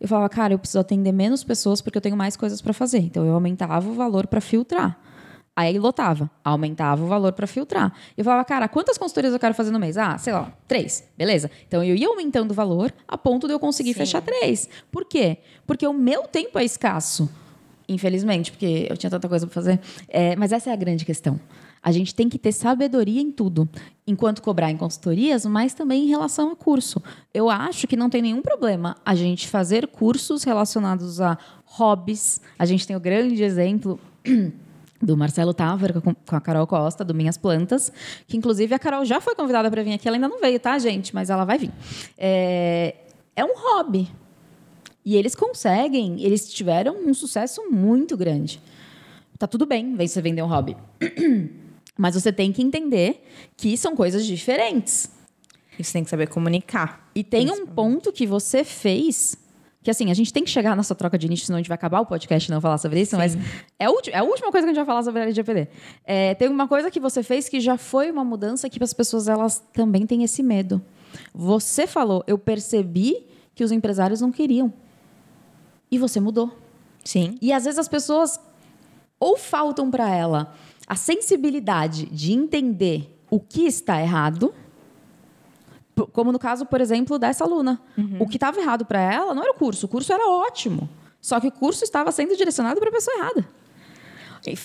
eu falava, cara, eu preciso atender menos pessoas porque eu tenho mais coisas para fazer. Então eu aumentava o valor para filtrar. Aí lotava, aumentava o valor para filtrar. Eu falava, cara, quantas consultorias eu quero fazer no mês? Ah, sei lá, três, beleza. Então eu ia aumentando o valor a ponto de eu conseguir fechar três. Por quê? Porque o meu tempo é escasso. Infelizmente, porque eu tinha tanta coisa para fazer. É, mas essa é a grande questão. A gente tem que ter sabedoria em tudo, enquanto cobrar em consultorias, mas também em relação a curso. Eu acho que não tem nenhum problema a gente fazer cursos relacionados a hobbies. A gente tem o grande exemplo do Marcelo Távora com a Carol Costa, do Minhas Plantas, que inclusive a Carol já foi convidada para vir aqui, ela ainda não veio, tá, gente? Mas ela vai vir. É, é um hobby. E eles conseguem, eles tiveram um sucesso muito grande. Tá tudo bem, você vender um hobby. Mas você tem que entender que são coisas diferentes. Isso tem que saber comunicar. E tem um ponto que você fez que assim, a gente tem que chegar nessa troca de nicho, senão a gente vai acabar o podcast e não falar sobre isso, mas é a, é a última coisa que a gente vai falar sobre a LGPD. É, tem uma coisa que você fez que já foi uma mudança que as pessoas elas também têm esse medo. Você falou, eu percebi que os empresários não queriam. E você mudou. Sim. E às vezes as pessoas ou faltam para ela a sensibilidade de entender o que está errado, como no caso, por exemplo, dessa aluna. O que estava errado para ela não era o curso, o curso era ótimo. Só que o curso estava sendo direcionado para a pessoa errada.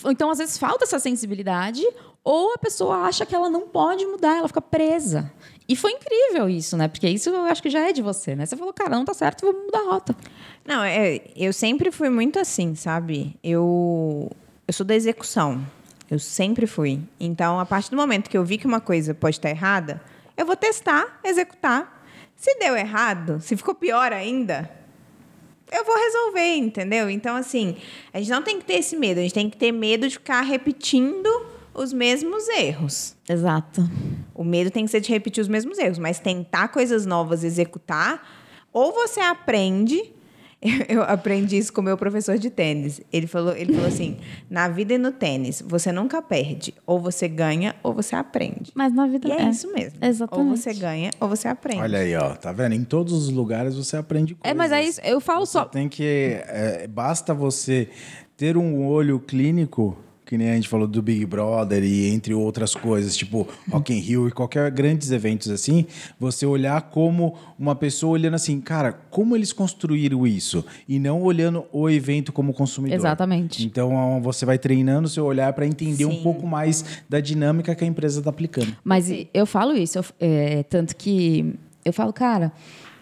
Então, às vezes, falta essa sensibilidade, ou a pessoa acha que ela não pode mudar, ela fica presa. E foi incrível isso, né? Porque isso eu acho que já é de você, né? Você falou, cara, não tá certo, vamos mudar a rota. Não, é, eu sempre fui muito assim, sabe? Eu, eu sou da execução. Eu sempre fui. Então, a partir do momento que eu vi que uma coisa pode estar errada, eu vou testar, executar. Se deu errado, se ficou pior ainda, eu vou resolver, entendeu? Então, assim, a gente não tem que ter esse medo, a gente tem que ter medo de ficar repetindo os mesmos erros. Exato. O medo tem que ser de repetir os mesmos erros, mas tentar coisas novas, executar, ou você aprende. Eu aprendi isso com o meu professor de tênis. Ele falou, ele falou assim: na vida e no tênis, você nunca perde. Ou você ganha, ou você aprende. Mas na vida E é, isso mesmo. Exatamente. Ou você ganha, ou você aprende. Olha aí, ó, tá vendo? Em todos os lugares você aprende coisas. É, mas é isso. Eu falo Você só. tem que. é, basta você ter um olho clínico, que nem a gente falou do Big Brother e entre outras coisas, tipo Rock in Rio e qualquer grandes eventos assim, você olhar como uma pessoa olhando assim, cara, como eles construíram isso? E não olhando o evento como consumidor. Exatamente. Então você vai treinando o seu olhar para entender um Sim. pouco mais da dinâmica que a empresa está aplicando. Mas eu falo isso, eu- é, tanto que eu falo, cara,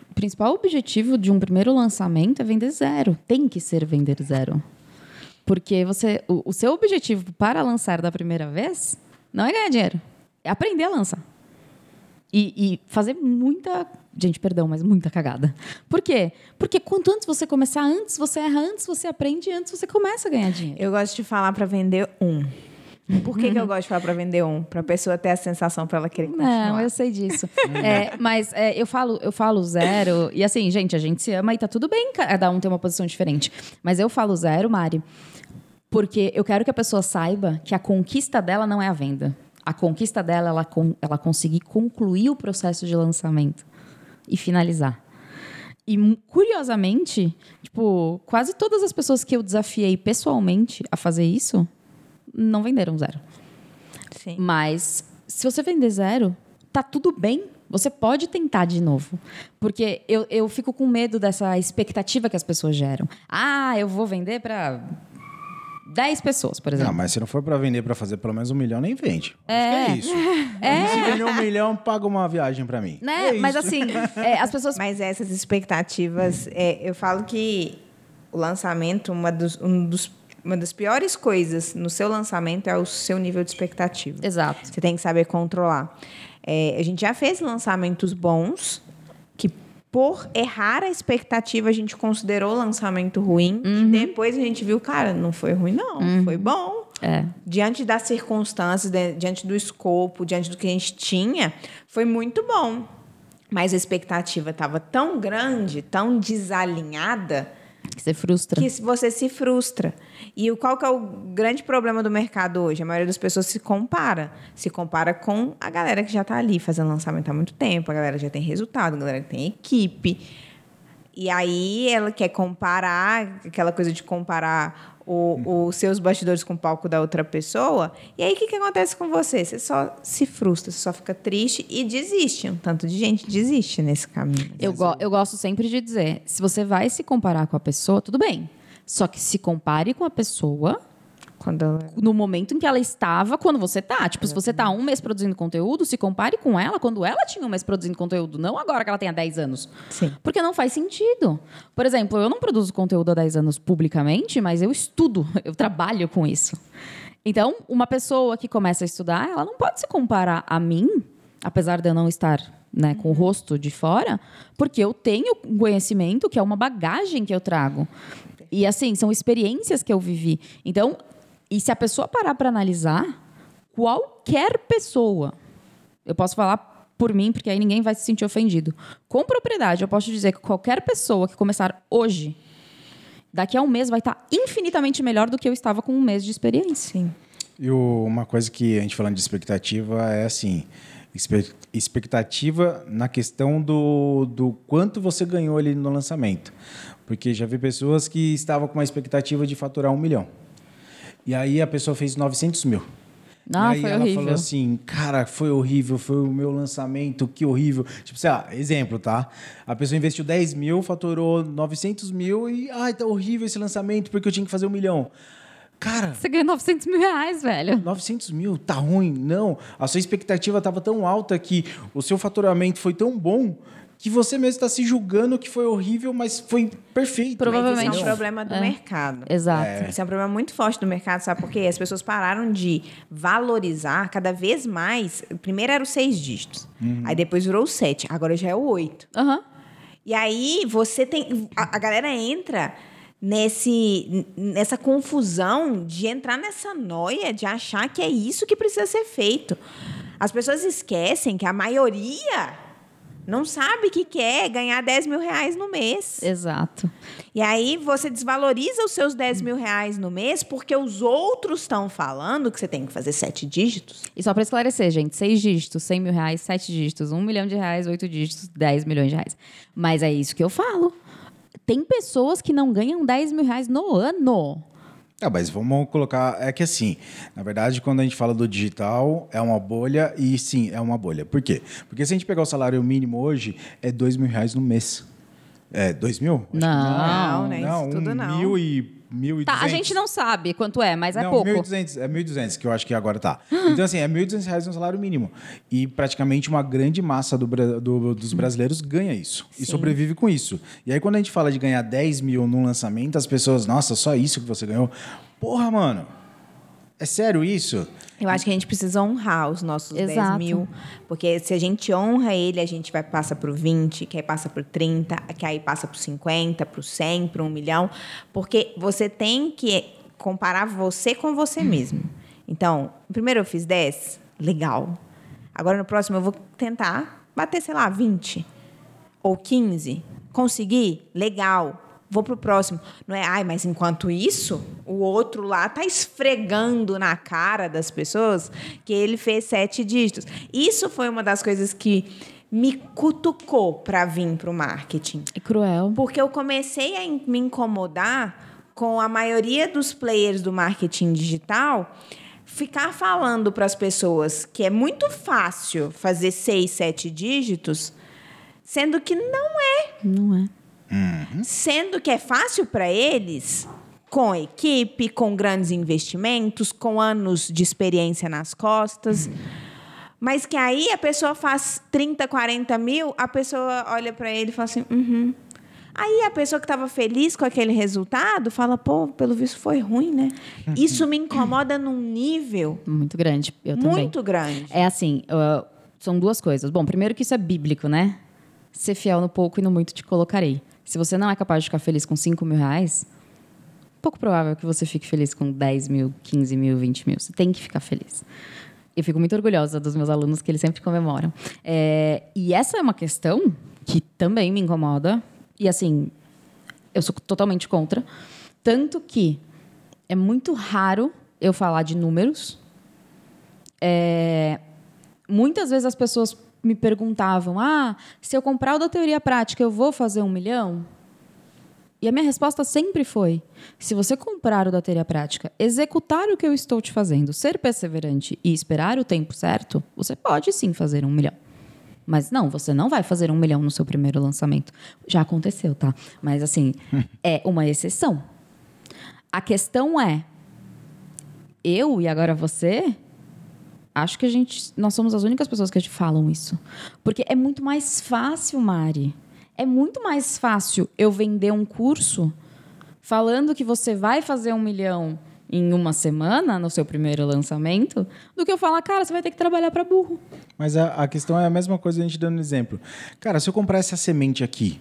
o principal objetivo de um primeiro lançamento é vender zero. Tem que ser vender zero. Porque você, o, o seu objetivo para lançar da primeira vez não é ganhar dinheiro, é aprender a lançar. E, e fazer muita. Gente, perdão, mas muita cagada. Por quê? Porque quanto antes você começar, antes você erra, antes você aprende, antes você começa a ganhar dinheiro. Eu gosto de falar para vender um. Por que, que eu gosto de falar para vender um? Para a pessoa ter a sensação para ela querer continuar. Não, eu sei disso. É, mas é, eu falo, eu falo zero. E assim, gente, a gente se ama e tá tudo bem, cada um tem uma posição diferente. Mas eu falo zero, Mari, porque eu quero que a pessoa saiba que a conquista dela não é a venda. A conquista dela é ela, ela conseguir concluir o processo de lançamento e finalizar. E curiosamente, tipo, quase todas as pessoas que eu desafiei pessoalmente a fazer isso não venderam zero. Sim. Mas se você vender zero, tá tudo bem. Você pode tentar de novo. Porque eu, eu fico com medo dessa expectativa que as pessoas geram. Ah, eu vou vender para 10 pessoas, por Não, exemplo. mas se não for para vender para fazer pelo menos um milhão, nem vende. Acho que é isso. Se vender um milhão, paga uma viagem para mim. né? É Mas isso. assim, é, as pessoas. Mas essas expectativas, é, eu falo que o lançamento, uma, dos, um dos, uma das piores coisas no seu lançamento é o seu nível de expectativa. Exato. Você tem que saber controlar. É, a gente já fez lançamentos bons que por errar a expectativa a gente considerou o lançamento ruim e depois a gente viu, cara, não foi ruim não, foi bom. É. Diante das circunstâncias, diante do escopo, diante do que a gente tinha, foi muito bom. Mas a expectativa estava tão grande, tão desalinhada, Que você frustra. que você se frustra. E qual que é o grande problema do mercado hoje? A maioria das pessoas se compara. Se compara com a galera que já está ali fazendo lançamento há muito tempo, a galera que já tem resultado, a galera que tem equipe. E aí ela quer comparar, aquela coisa de comparar o- os seus bastidores com o palco da outra pessoa. E aí o que, que acontece com você? Você só se frustra, você só fica triste e desiste. Um tanto de gente desiste nesse caminho. Eu, go- eu gosto sempre de dizer: se você vai se comparar com a pessoa, tudo bem. Só que se compare com a pessoa ela- no momento em que ela estava quando você tá. Tipo, se você tá um mês produzindo conteúdo, se compare com ela quando ela tinha um mês produzindo conteúdo, não agora que ela tenha 10 anos. Sim. Porque não faz sentido. Por exemplo, eu não produzo conteúdo há 10 anos publicamente, mas eu estudo, eu trabalho com isso. Então, uma pessoa que começa a estudar, ela não pode se comparar a mim, apesar de eu não estar né, com o rosto de fora, porque eu tenho um conhecimento que é uma bagagem que eu trago. E assim, são experiências que eu vivi. Então, e se a pessoa parar para analisar, qualquer pessoa, eu posso falar por mim, porque aí ninguém vai se sentir ofendido. Com propriedade, eu posso dizer que qualquer pessoa que começar hoje, daqui a um mês vai estar infinitamente melhor do que eu estava com um mês de experiência. Sim. E o- uma coisa que a gente falando de expectativa é assim: expectativa na questão do, do quanto você ganhou ali no lançamento. Porque já vi pessoas que estavam com uma expectativa de faturar um milhão. E aí a pessoa fez 900 mil. Ah, e aí ela horrível. falou assim, cara, foi horrível, foi o meu lançamento, que horrível. Tipo, sei lá, exemplo, tá? A pessoa investiu 10 mil, faturou 900 mil e, ai, tá horrível esse lançamento porque eu tinha que fazer um milhão. Cara, Você ganhou 900 mil reais, velho. 900 mil, tá ruim. Não, a sua expectativa estava tão alta que o seu faturamento foi tão bom que você mesmo está se julgando que foi horrível, mas foi perfeito. Provavelmente. Esse é um problema do mercado. Exato. Esse é um problema muito forte do mercado, sabe por quê? As pessoas pararam de valorizar cada vez mais. Primeiro era os seis dígitos, aí depois virou o sete, agora já é o oito. Aham. E aí você tem. A, a galera entra nesse, nessa confusão de entrar nessa noia de achar que é isso que precisa ser feito. As pessoas esquecem que a maioria não sabe o que que é ganhar 10 mil reais no mês. Exato. E aí você desvaloriza os seus 10 mil reais no mês porque os outros estão falando que você tem que fazer sete dígitos. E só para esclarecer, gente, seis dígitos, 100 mil reais, sete dígitos, um milhão de reais, oito dígitos, 10 milhões de reais. Mas é isso que eu falo. Tem pessoas que não ganham 10 mil reais no ano. Ah, mas vamos colocar. É que assim, na verdade, quando a gente fala do digital, é uma bolha e sim, é uma bolha. Por quê? Porque se a gente pegar o salário mínimo hoje, é dois mil reais no mês. É, dois mil? Acho que Não, Não? Não, Isso tudo um não. mil e mil e Tá, a gente não sabe quanto é, mas é não, pouco. 1.200, é 1.200 que eu acho que agora tá. Então, assim, é 1.200 reais no salário mínimo. E praticamente uma grande massa do do- dos brasileiros ganha isso. E Sim. sobrevive com isso. E aí, quando a gente fala de ganhar 10 mil num lançamento, as pessoas, nossa, só isso que você ganhou? Porra, mano. É sério isso? Eu acho que a gente precisa honrar os nossos 10 Exato. mil. Porque se a gente honra ele, a gente vai passar por 20, que aí passa por 30, que aí passa por 50, por 100, por 1 milhão. Porque você tem que comparar você com você mesmo. Então, primeiro eu fiz 10, legal. Agora no próximo eu vou tentar bater, sei lá, 20 ou 15. Consegui? Legal. Vou pro próximo. Não é, ai, mas enquanto isso, o outro lá tá esfregando na cara das pessoas que ele fez sete dígitos. Isso foi uma das coisas que me cutucou para vir pro marketing. É cruel. Porque eu comecei a me incomodar com a maioria dos players do marketing digital ficar falando para as pessoas que é muito fácil fazer seis, sete dígitos, sendo que não é. Não é. Sendo que é fácil para eles, com equipe, com grandes investimentos, com anos de experiência nas costas. Mas que aí a pessoa faz 30, 40 mil, a pessoa olha para ele e fala assim: uhum. Aí a pessoa que estava feliz com aquele resultado fala: pô, pelo visto foi ruim, né? Isso me incomoda num nível Muito grande. Eu também. muito grande. É assim, uh, são duas coisas. Bom, primeiro que isso é bíblico, né? Ser fiel no pouco e no muito te colocarei. Se você não é capaz de ficar feliz com 5 mil reais, pouco provável que você fique feliz com 10 mil, 15 mil, 20 mil. Você tem que ficar feliz. Eu fico muito orgulhosa dos meus alunos que eles sempre comemoram. É, e essa é uma questão que também me incomoda. E assim, eu sou totalmente contra. Tanto que é muito raro eu falar de números. É, muitas vezes as pessoas me perguntavam: ah, se eu comprar o da teoria prática, eu vou fazer um milhão? E a minha resposta sempre foi: se você comprar o da teoria prática, executar o que eu estou te fazendo, ser perseverante e esperar o tempo certo, você pode sim fazer um milhão. Mas não, você não vai fazer um milhão no seu primeiro lançamento. Já aconteceu, tá? Mas assim, é uma exceção. A questão é: eu e agora você Acho que a gente, nós somos as únicas pessoas que falam isso. Porque é muito mais fácil, Mari. É muito mais fácil eu vender um curso falando que você vai fazer um milhão em uma semana no seu primeiro lançamento do que eu falar, cara, você vai ter que trabalhar para burro. Mas a, a questão é a mesma coisa a gente dando exemplo. Cara, se eu comprar essa semente aqui,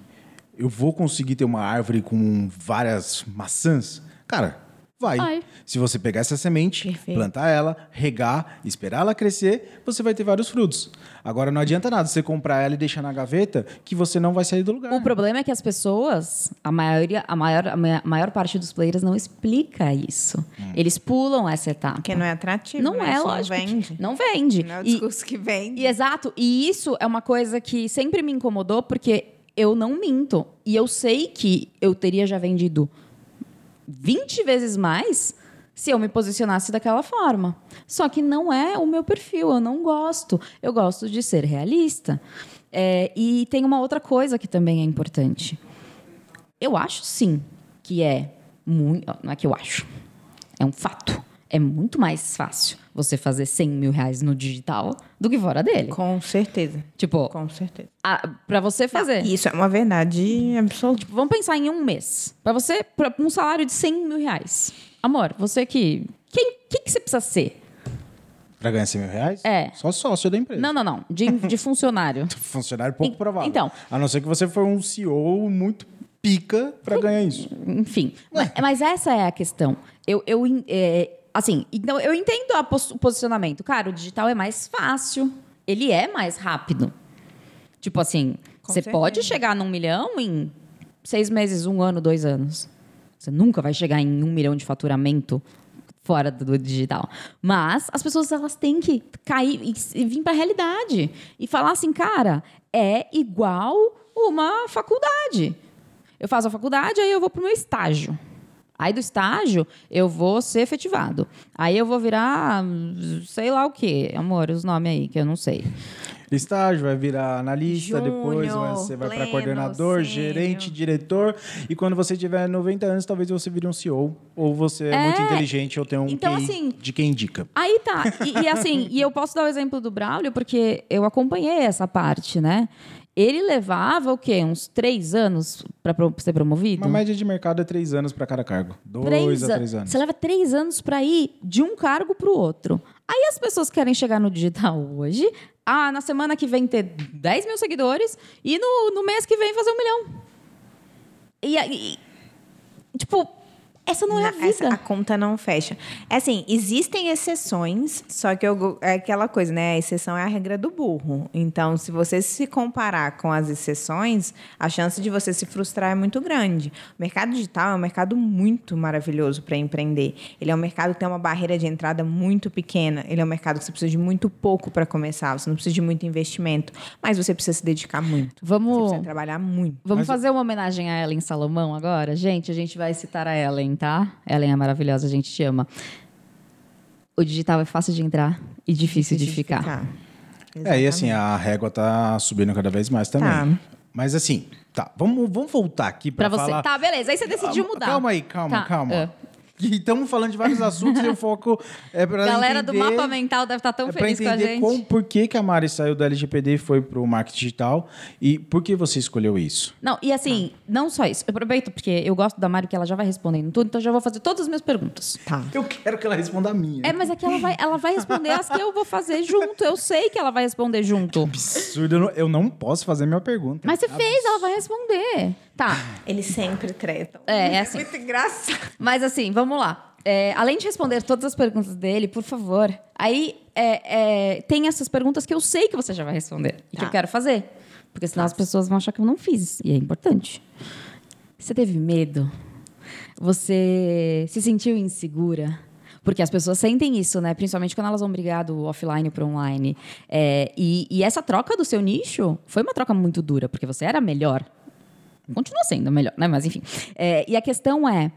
eu vou conseguir ter uma árvore com várias maçãs? Cara, vai. Vai. Se você pegar essa semente, Perfeito. plantar ela, regar, esperar ela crescer, você vai ter vários frutos. Agora não adianta nada você comprar ela e deixar na gaveta que você não vai sair do lugar. O problema é que as pessoas, a maioria, a maior, a ma- maior parte dos players não explica isso. Eles pulam essa etapa. Porque não é atrativo. Não né? é, lógico. Não vende. Não vende. Não é o E- discurso que vende. E exato. E isso é uma coisa que sempre me incomodou, porque eu não minto. E eu sei que eu teria já vendido 20 vezes mais se eu me posicionasse daquela forma. Só que não é o meu perfil, eu não gosto. Eu gosto de ser realista. É, e tem uma outra coisa que também é importante. Eu acho sim que é muito. Não é que eu acho. É um fato. É muito mais fácil você fazer 100 mil reais no digital do que fora dele. Com certeza. Tipo, Com certeza. a, pra você fazer. Isso é uma verdade absoluta. Vamos pensar em um mês. Pra você, pra um salário de 100 mil reais. Amor, você que. Quem, quem que você precisa ser? Pra ganhar 100 mil reais? É. Só sócio da empresa. Não, não, não. De, de funcionário. Funcionário pouco provável. então. A não ser que você for um CEO muito pica pra ganhar isso. Enfim. Mas, mas essa é a questão. Eu, eu é, assim, então eu entendo o posicionamento. Cara, o digital é mais fácil. Ele é mais rápido. Tipo assim, Com você certeza. pode chegar num milhão em seis meses, um ano, dois anos. Você nunca vai chegar em um milhão de faturamento fora do, digital. Mas as pessoas elas têm que cair e, e vir para a realidade e falar assim, cara, é igual uma faculdade. Eu faço a faculdade, aí eu vou pro meu estágio. Aí do estágio, eu vou ser efetivado. Aí eu vou virar, sei lá o quê. Amor, os nomes aí, que eu não sei. Estágio, vai virar analista, depois você vai para coordenador, sênior. gerente, diretor. E quando você tiver 90 anos, talvez você vire um CEO. Ou você é, É. muito inteligente ou tem um Então, QI assim, de quem indica. Aí tá. E, e assim, e eu posso dar o exemplo do Braulio, porque eu acompanhei essa parte, né? Ele levava o quê? Uns três anos para ser promovido? Uma média de mercado é três anos para cada cargo. Dois três a três anos. Você leva três anos para ir de um cargo para o outro. Aí as pessoas querem chegar no digital hoje, ah, na semana que vem ter 10 mil seguidores e no, no mês que vem fazer um milhão. E aí, tipo, essa não é a Na- essa- vida. a conta não fecha. É assim, existem exceções, só que eu é aquela coisa, né? A exceção é a regra do burro. Então, se você se comparar com as exceções, a chance de você se frustrar é muito grande. O mercado digital é um mercado muito maravilhoso para empreender. Ele é um mercado que tem uma barreira de entrada muito pequena. Ele é um mercado que você precisa de muito pouco para começar. Você não precisa de muito investimento, mas você precisa se dedicar muito. Você Vamos, precisa trabalhar muito. vamos Mas- fazer uma homenagem a Ellen Salomão agora? Gente, a gente vai citar a Ellen, tá? Ellen é maravilhosa, a gente te ama. O digital é fácil de entrar e difícil, de ficar. É, e assim, a régua tá subindo cada vez mais também. Tá. Mas assim, tá, vamos, vamos voltar aqui para você. falar... Tá, beleza. Aí você decidiu Ah, mudar. Calma aí, calma, Tá, calma. é. E estamos falando de vários assuntos e o foco é para Galera entender, do mapa mental deve estar tão é feliz com a gente. como, por que, que a Mari saiu do LGPD e foi pro marketing digital e por que você escolheu isso? Não, e assim, não só isso. Eu aproveito porque eu gosto da Mari que ela já vai respondendo tudo, então já vou fazer todas as minhas perguntas. Tá. Eu quero que ela responda a minha. É, mas é que ela vai, ela vai responder as que eu vou fazer junto. Eu sei que ela vai responder junto. Absurdo, eu não, eu não posso fazer minha pergunta. Mas você fez, ela vai responder. Tá. Eles sempre tretam. É, é assim. Muito engraçado. Mas assim, vamos lá. É, além de responder todas as perguntas dele, por favor, aí é, é, tem essas perguntas que eu sei que você já vai responder e que Tá. eu quero fazer. Porque senão as pessoas vão achar que eu não fiz. E é importante. Você teve medo? Você se sentiu insegura? Porque as pessoas sentem isso, né? Principalmente quando elas vão brigar do offline para online. É, e, e essa troca do seu nicho foi uma troca muito dura, porque você era melhor. Continua sendo melhor, né? Mas enfim. É, e a questão é: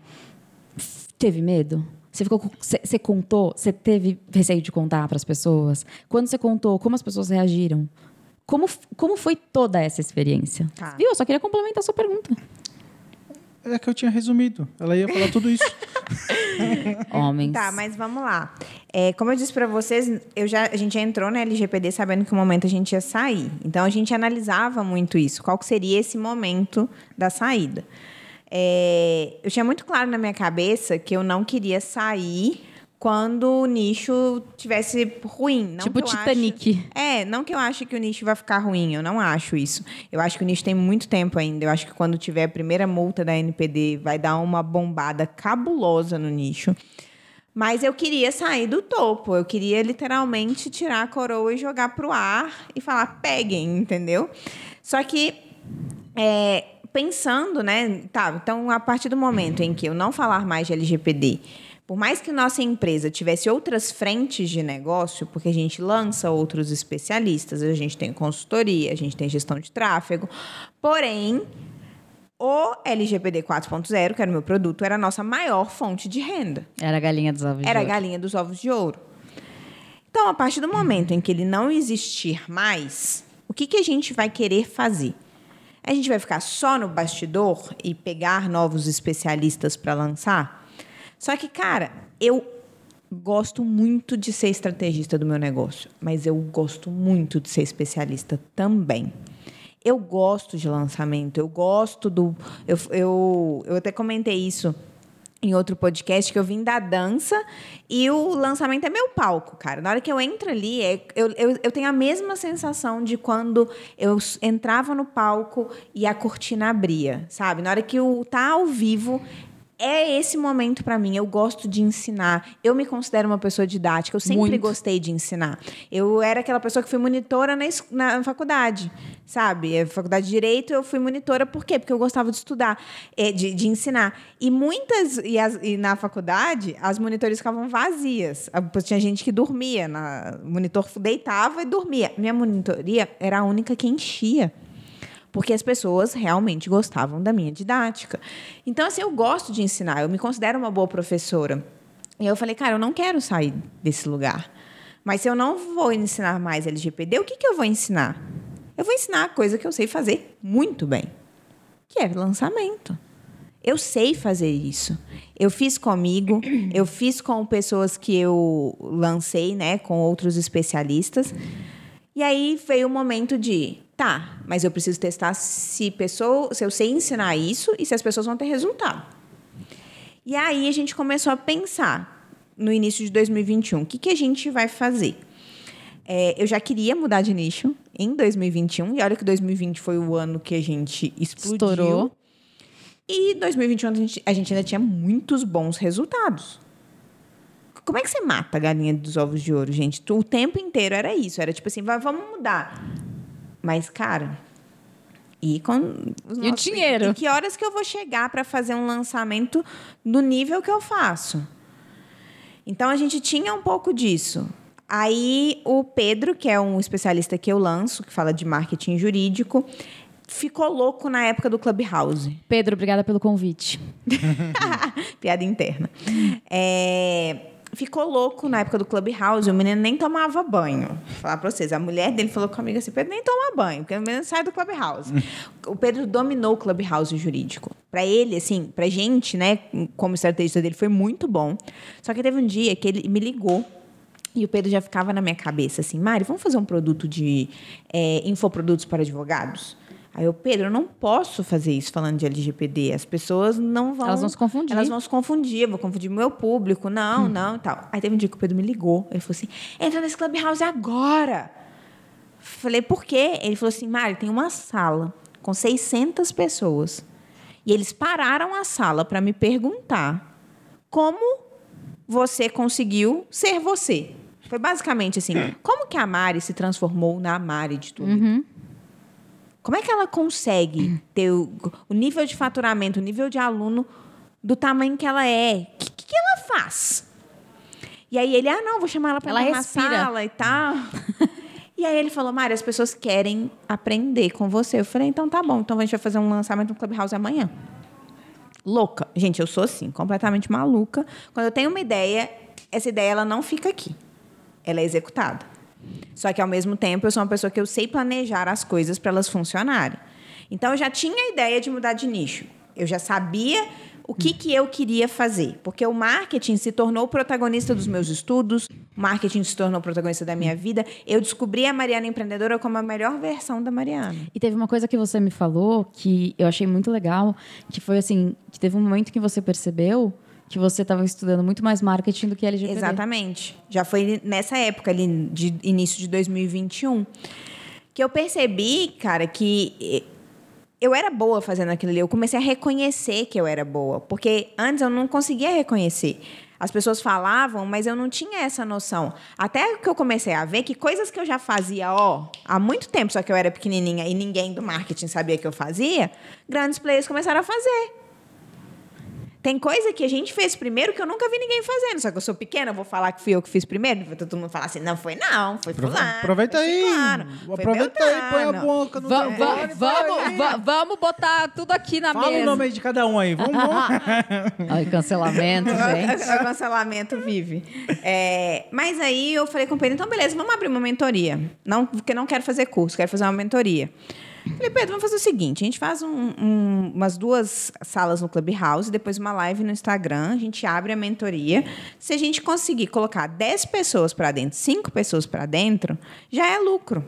teve medo? Você, ficou, você, contou? Você teve receio de contar para as pessoas? Quando você contou, como as pessoas reagiram? Como, como foi toda essa experiência? Tá. Viu? Eu só queria complementar a sua pergunta. É que eu tinha resumido. Ela ia falar tudo isso. Homens. Tá, mas vamos lá. É, como eu disse pra vocês, eu já, a gente já entrou na LGPD sabendo que um momento a gente ia sair. Então a gente analisava muito isso. Qual que seria esse momento da saída? É, eu tinha muito claro na minha cabeça que eu não queria sair quando o nicho tivesse ruim. Não Tipo Titanic. acho- é, não que eu acho que o nicho vai ficar ruim, eu não acho isso. Eu acho que o nicho tem muito tempo ainda. Eu acho que quando tiver a primeira multa da NPD, vai dar uma bombada cabulosa no nicho. Mas eu queria sair do topo. Eu queria literalmente tirar a coroa e jogar pro ar e falar, peguem, entendeu? Só que é, pensando, né? Tá, então a partir do momento em que eu não falar mais de LGPD, por mais que nossa empresa tivesse outras frentes de negócio, porque a gente lança outros especialistas, a gente tem consultoria, a gente tem gestão de tráfego, porém o LGPD 4.0, que era o meu produto, era a nossa maior fonte de renda. Era a galinha dos ovos de Era a ouro. galinha dos ovos de ouro. Então, a partir do momento em que ele não existir mais, o que, que a gente vai querer fazer? A gente vai ficar só no bastidor e pegar novos especialistas para lançar? Só que, cara, eu gosto muito de ser estrategista do meu negócio, mas eu gosto muito de ser especialista também. Eu gosto de lançamento, eu gosto do. Eu, eu, eu até comentei isso em outro podcast que eu vim da dança e o lançamento é meu palco, cara. Na hora que eu entro ali, é, eu, eu, eu tenho a mesma sensação de quando eu entrava no palco e a cortina abria, sabe? Na hora que o tá ao vivo, é esse momento pra mim. Eu gosto de ensinar. Eu me considero uma pessoa didática. Eu sempre Muito. gostei de ensinar. Eu era aquela pessoa que fui monitora na, na faculdade, sabe? A faculdade de Direito, eu fui monitora por quê? Porque eu gostava de estudar, eh, de, de ensinar. E muitas... E, as- e na faculdade, as monitores ficavam vazias. Ah, Tinha gente que dormia. Na, o monitor deitava e dormia. Minha monitoria era a única que enchia porque as pessoas realmente gostavam da minha didática. Então, assim, eu gosto de ensinar, eu me considero uma boa professora. E eu falei, cara, eu não quero sair desse lugar. Mas se eu não vou ensinar mais LGPD, o que, que eu vou ensinar? Eu vou ensinar a coisa que eu sei fazer muito bem, que é lançamento. Eu sei fazer isso. Eu fiz comigo, eu fiz com pessoas que eu lancei, né, com outros especialistas. E aí veio o momento de, tá, mas eu preciso testar se pessoa, se eu sei ensinar isso e se as pessoas vão ter resultado. E aí a gente começou a pensar no início de 2021, o que, que a gente vai fazer? É, eu já queria mudar de nicho em 2021, e olha que 2020 foi o ano que a gente explodiu. Estourou. E 2021 a gente, a gente ainda tinha muitos bons resultados. Como é que você mata a galinha dos ovos de ouro, gente? O tempo inteiro era isso. Era tipo assim, "Va- vamos mudar. Mas, cara. E com os E o dinheiro? E que horas que eu vou chegar para fazer um lançamento do nível que eu faço? Então a gente tinha um pouco disso. Aí o Pedro, que é um especialista que eu lanço, que fala de marketing jurídico, ficou louco na época do Clubhouse. Pedro, obrigada pelo convite. Piada interna. É, ficou louco na época do Clubhouse, o menino nem tomava banho. Vou falar pra vocês, a mulher dele falou comigo assim: Pedro nem toma banho, porque o menino sai do Clubhouse. o Pedro dominou o Clubhouse jurídico. Pra ele, assim, pra gente, né, como estrategista dele, foi muito bom. Só que teve um dia que ele me ligou. E o Pedro já ficava na minha cabeça assim, Mari, vamos fazer um produto de é, infoprodutos para advogados? Aí eu, Pedro, eu não posso fazer isso falando de LGPD. As pessoas não vão. Elas vão se confundir. Elas vão se confundir, eu vou confundir o meu público. Não, não e tal. Aí teve um dia que o Pedro me ligou. Ele falou assim: entra nesse Clubhouse agora. Falei, por quê? Ele falou assim: Mari, tem uma sala com 600 pessoas. E eles pararam a sala para me perguntar como você conseguiu ser você. Foi basicamente assim: como que a Mari se transformou na Mari de tudo? Como é que ela consegue ter o, o nível de faturamento, o nível de aluno do tamanho que ela é? O que, que ela faz? E aí ele, ah, não, vou chamar ela para Ela uma respira. sala e tal. e aí ele falou, Mari, as pessoas querem aprender com você. Eu falei, então tá bom, então a gente vai fazer um lançamento no Clubhouse amanhã. Louca. Gente, eu sou assim, completamente maluca. Quando eu tenho uma ideia, essa ideia ela não fica aqui. Ela é executada. Só que ao mesmo tempo eu sou uma pessoa que eu sei planejar as coisas para elas funcionarem. Então eu já tinha a ideia de mudar de nicho. Eu já sabia o que, que eu queria fazer, porque o marketing se tornou o protagonista dos meus estudos, o marketing se tornou o protagonista da minha vida. Eu descobri a Mariana empreendedora como a melhor versão da Mariana. E teve uma coisa que você me falou que eu achei muito legal, que foi assim, que teve um momento que você percebeu que você estava estudando muito mais marketing do que LGPD. Exatamente. Já foi nessa época ali, de início de 2021, que eu percebi, cara, que eu era boa fazendo aquilo ali. Eu comecei a reconhecer que eu era boa. Porque antes eu não conseguia reconhecer. As pessoas falavam, mas eu não tinha essa noção. Até que eu comecei a ver que coisas que eu já fazia, ó, há muito tempo, só que eu era pequenininha e ninguém do marketing sabia que eu fazia, grandes players começaram a fazer. Tem coisa que a gente fez primeiro que eu nunca vi ninguém fazendo. Só que eu sou pequena, eu vou falar que fui eu que fiz primeiro. Vai todo mundo falar assim, não foi não, foi fulano. aproveita foi aí. foi Aproveita aí, põe a Beltrano." boca no Va- vamos, va- vamos botar tudo aqui na Fala o mesa. nome aí de cada um aí. Vamos, vamos. Ai, cancelamento, gente. O cancelamento vive. É, mas aí eu falei com o Pedro, então beleza, vamos abrir uma mentoria. Não, porque não quero fazer curso, quero fazer uma mentoria. Falei, Pedro, vamos fazer o seguinte: a gente faz um- um- umas duas salas no Clubhouse, depois uma live no Instagram, a gente abre a mentoria. Se a gente conseguir colocar 10 pessoas para dentro, 5 pessoas para dentro, já é lucro.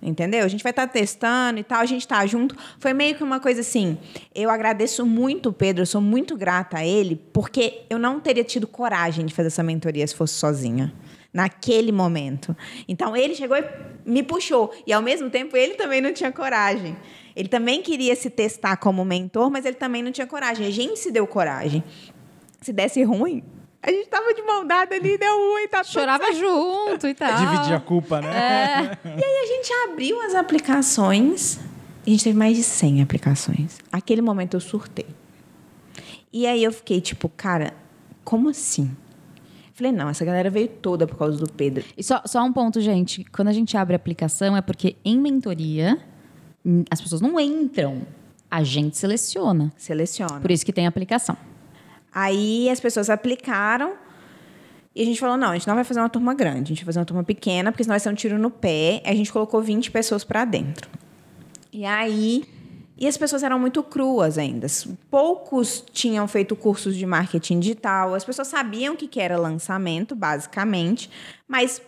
Entendeu? A gente vai estar testando e tal, a gente tá junto. Foi meio que uma coisa assim. Eu agradeço muito o Pedro, eu sou muito grata a ele, porque eu não teria tido coragem de fazer essa mentoria se fosse sozinha. Naquele momento. Então ele chegou e me puxou. E ao mesmo tempo ele também não tinha coragem. Ele também queria se testar como mentor, mas ele também não tinha coragem. A gente se deu coragem. Se desse ruim, a gente tava de mão dada ali, deu ruim, tá tudo Chorava junto e tal. Dividir a culpa, né? É. E aí a gente abriu as aplicações. A gente teve mais de 100 aplicações. Aquele momento eu surtei. E aí eu fiquei tipo, cara, como assim? Falei, não, essa galera veio toda por causa do Pedro. E só, só um ponto, gente. Quando a gente abre a aplicação é porque em mentoria hum, as pessoas não entram. A gente seleciona. Seleciona. Por isso que tem aplicação. Aí as pessoas aplicaram e a gente falou: não, a gente não vai fazer uma turma grande, a gente vai fazer uma turma pequena, porque senão vai ser um tiro no pé. A gente colocou 20 pessoas para dentro. E aí. E as pessoas eram muito cruas ainda. Poucos tinham feito cursos de marketing digital. As pessoas sabiam o que era lançamento, basicamente. Mas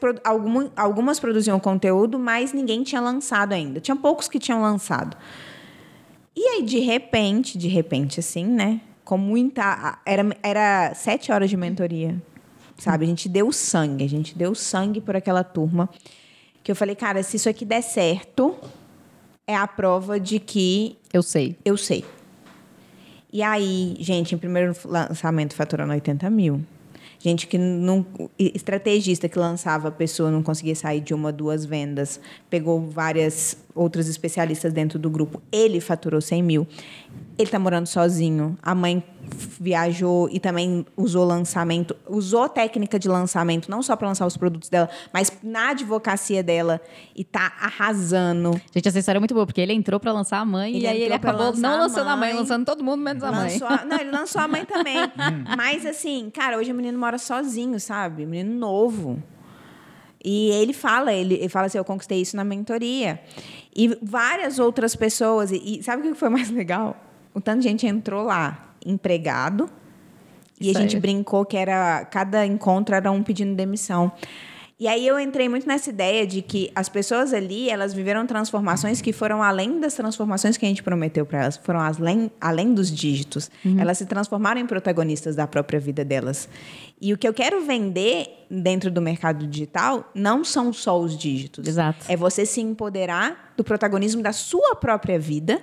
algumas produziam conteúdo, mas ninguém tinha lançado ainda. Tinha poucos que tinham lançado. E aí, de repente, de repente, assim, né? Com muita. Era, era sete horas de mentoria. Sabe? A gente deu sangue, a gente deu sangue por aquela turma. Que eu falei, cara, se isso aqui der certo, é a prova de que Eu sei. eu sei. E aí, gente, em primeiro lançamento faturando 80 mil. Gente que não. Estrategista que lançava a pessoa não conseguia sair de uma, duas vendas. Pegou várias outras especialistas dentro do grupo. Ele faturou 100 mil. Ele está morando sozinho. A mãe viajou e também usou lançamento, usou técnica de lançamento, não só para lançar os produtos dela, mas na advocacia dela e tá arrasando. Gente, essa história é muito boa, porque ele entrou pra lançar a mãe Ele e aí ele acabou não lançando a mãe, lançando todo mundo menos a mãe. A- não, ele lançou a mãe também. Mas assim, cara, hoje o menino mora sozinho, sabe? Menino novo. E ele fala, ele, ele fala assim, eu conquistei isso na mentoria. E várias outras pessoas. E, e sabe o que foi mais legal? O tanto de gente entrou lá, empregado. E a gente brincou que era cada encontro era um pedindo demissão. E aí eu entrei muito nessa ideia de que as pessoas ali, elas viveram transformações que foram além das transformações que a gente prometeu para elas, foram além, além dos dígitos. Elas se transformaram em protagonistas da própria vida delas. E o que eu quero vender dentro do mercado digital não são só os dígitos. Exato. É você se empoderar do protagonismo da sua própria vida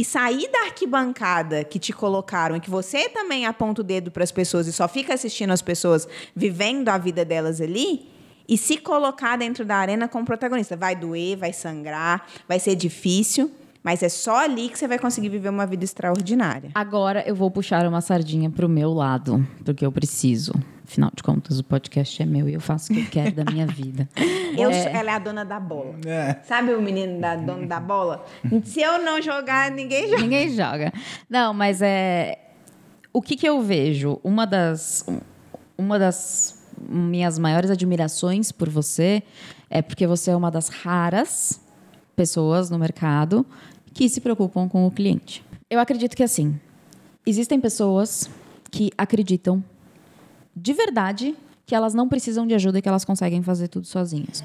e sair da arquibancada que te colocaram e que você também aponta o dedo para as pessoas e só fica assistindo as pessoas vivendo a vida delas ali e se colocar dentro da arena como protagonista. Vai doer, vai sangrar, vai ser difícil, mas é só ali que você vai conseguir viver uma vida extraordinária. Agora eu vou puxar uma sardinha pro meu lado, porque eu preciso. Afinal de contas, o podcast é meu e eu faço o que eu quero da minha vida. Eu, É. sou- ela é a dona da bola. É. Sabe o menino da dono da bola? Se eu não jogar, ninguém joga. Ninguém joga. Não, mas é. O que, que eu vejo? Uma das. Uma das minhas maiores admirações por você é porque você é uma das raras pessoas no mercado que se preocupam com o cliente. Eu acredito que assim, existem pessoas que acreditam de verdade que elas não precisam de ajuda e que elas conseguem fazer tudo sozinhas.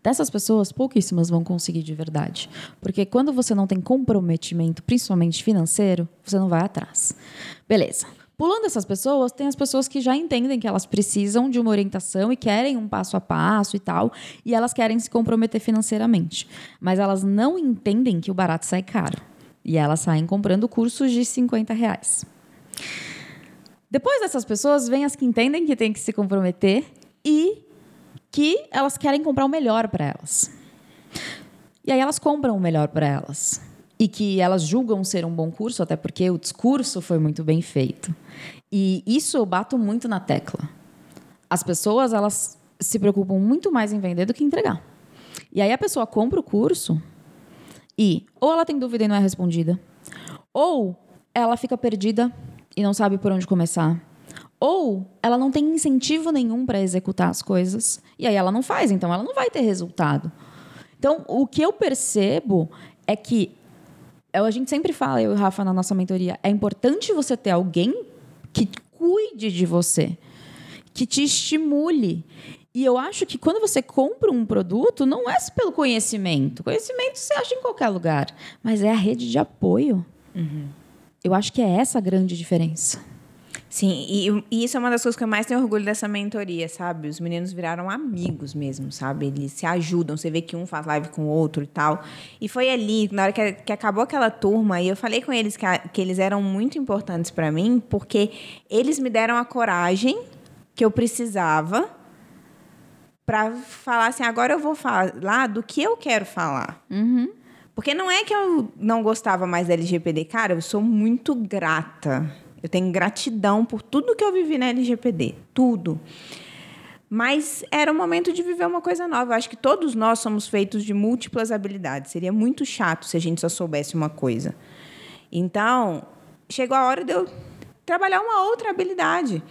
Dessas pessoas, pouquíssimas vão conseguir de verdade. Porque quando você não tem comprometimento, principalmente financeiro, você não vai atrás. Beleza. Pulando essas pessoas, tem as pessoas que já entendem que elas precisam de uma orientação e querem um passo a passo e tal, e elas querem se comprometer financeiramente. Mas elas não entendem que o barato sai caro. E elas saem comprando cursos de 50 reais. Depois dessas pessoas, vem as que entendem que tem que se comprometer e que elas querem comprar o melhor para elas. E aí elas compram o melhor para elas. E que elas julgam ser um bom curso, até porque o discurso foi muito bem feito. E isso eu bato muito na tecla. As pessoas, elas se preocupam muito mais em vender do que entregar. E aí a pessoa compra o curso e ou ela tem dúvida e não é respondida, ou ela fica perdida e não sabe por onde começar, ou ela não tem incentivo nenhum para executar as coisas e aí ela não faz, então ela não vai ter resultado. Então, o que eu percebo é que a gente sempre fala, eu e o Rafa na nossa mentoria, é importante você ter alguém que cuide de você, que te estimule E eu acho que quando você compra um produto, não é pelo conhecimento. Conhecimento você acha em qualquer lugar. Mas é a rede de apoio. Eu acho que é essa a grande diferença. Sim, e, e isso é uma das coisas que eu mais tenho orgulho dessa mentoria, sabe? Os meninos viraram amigos mesmo, sabe? Eles se ajudam, você vê que um faz live com o outro e tal. E foi ali, na hora que, que acabou aquela turma, e eu falei com eles que, a- que eles eram muito importantes para mim, porque eles me deram a coragem que eu precisava para falar assim, agora eu vou falar do que eu quero falar. Porque não é que eu não gostava mais da LGPD. Cara, eu sou muito grata. Eu tenho gratidão por tudo que eu vivi na LGPD. Tudo. Mas era o momento de viver uma coisa nova. Eu acho que todos nós somos feitos de múltiplas habilidades. Seria muito chato se a gente só soubesse uma coisa. Então, chegou a hora de eu trabalhar uma outra habilidade.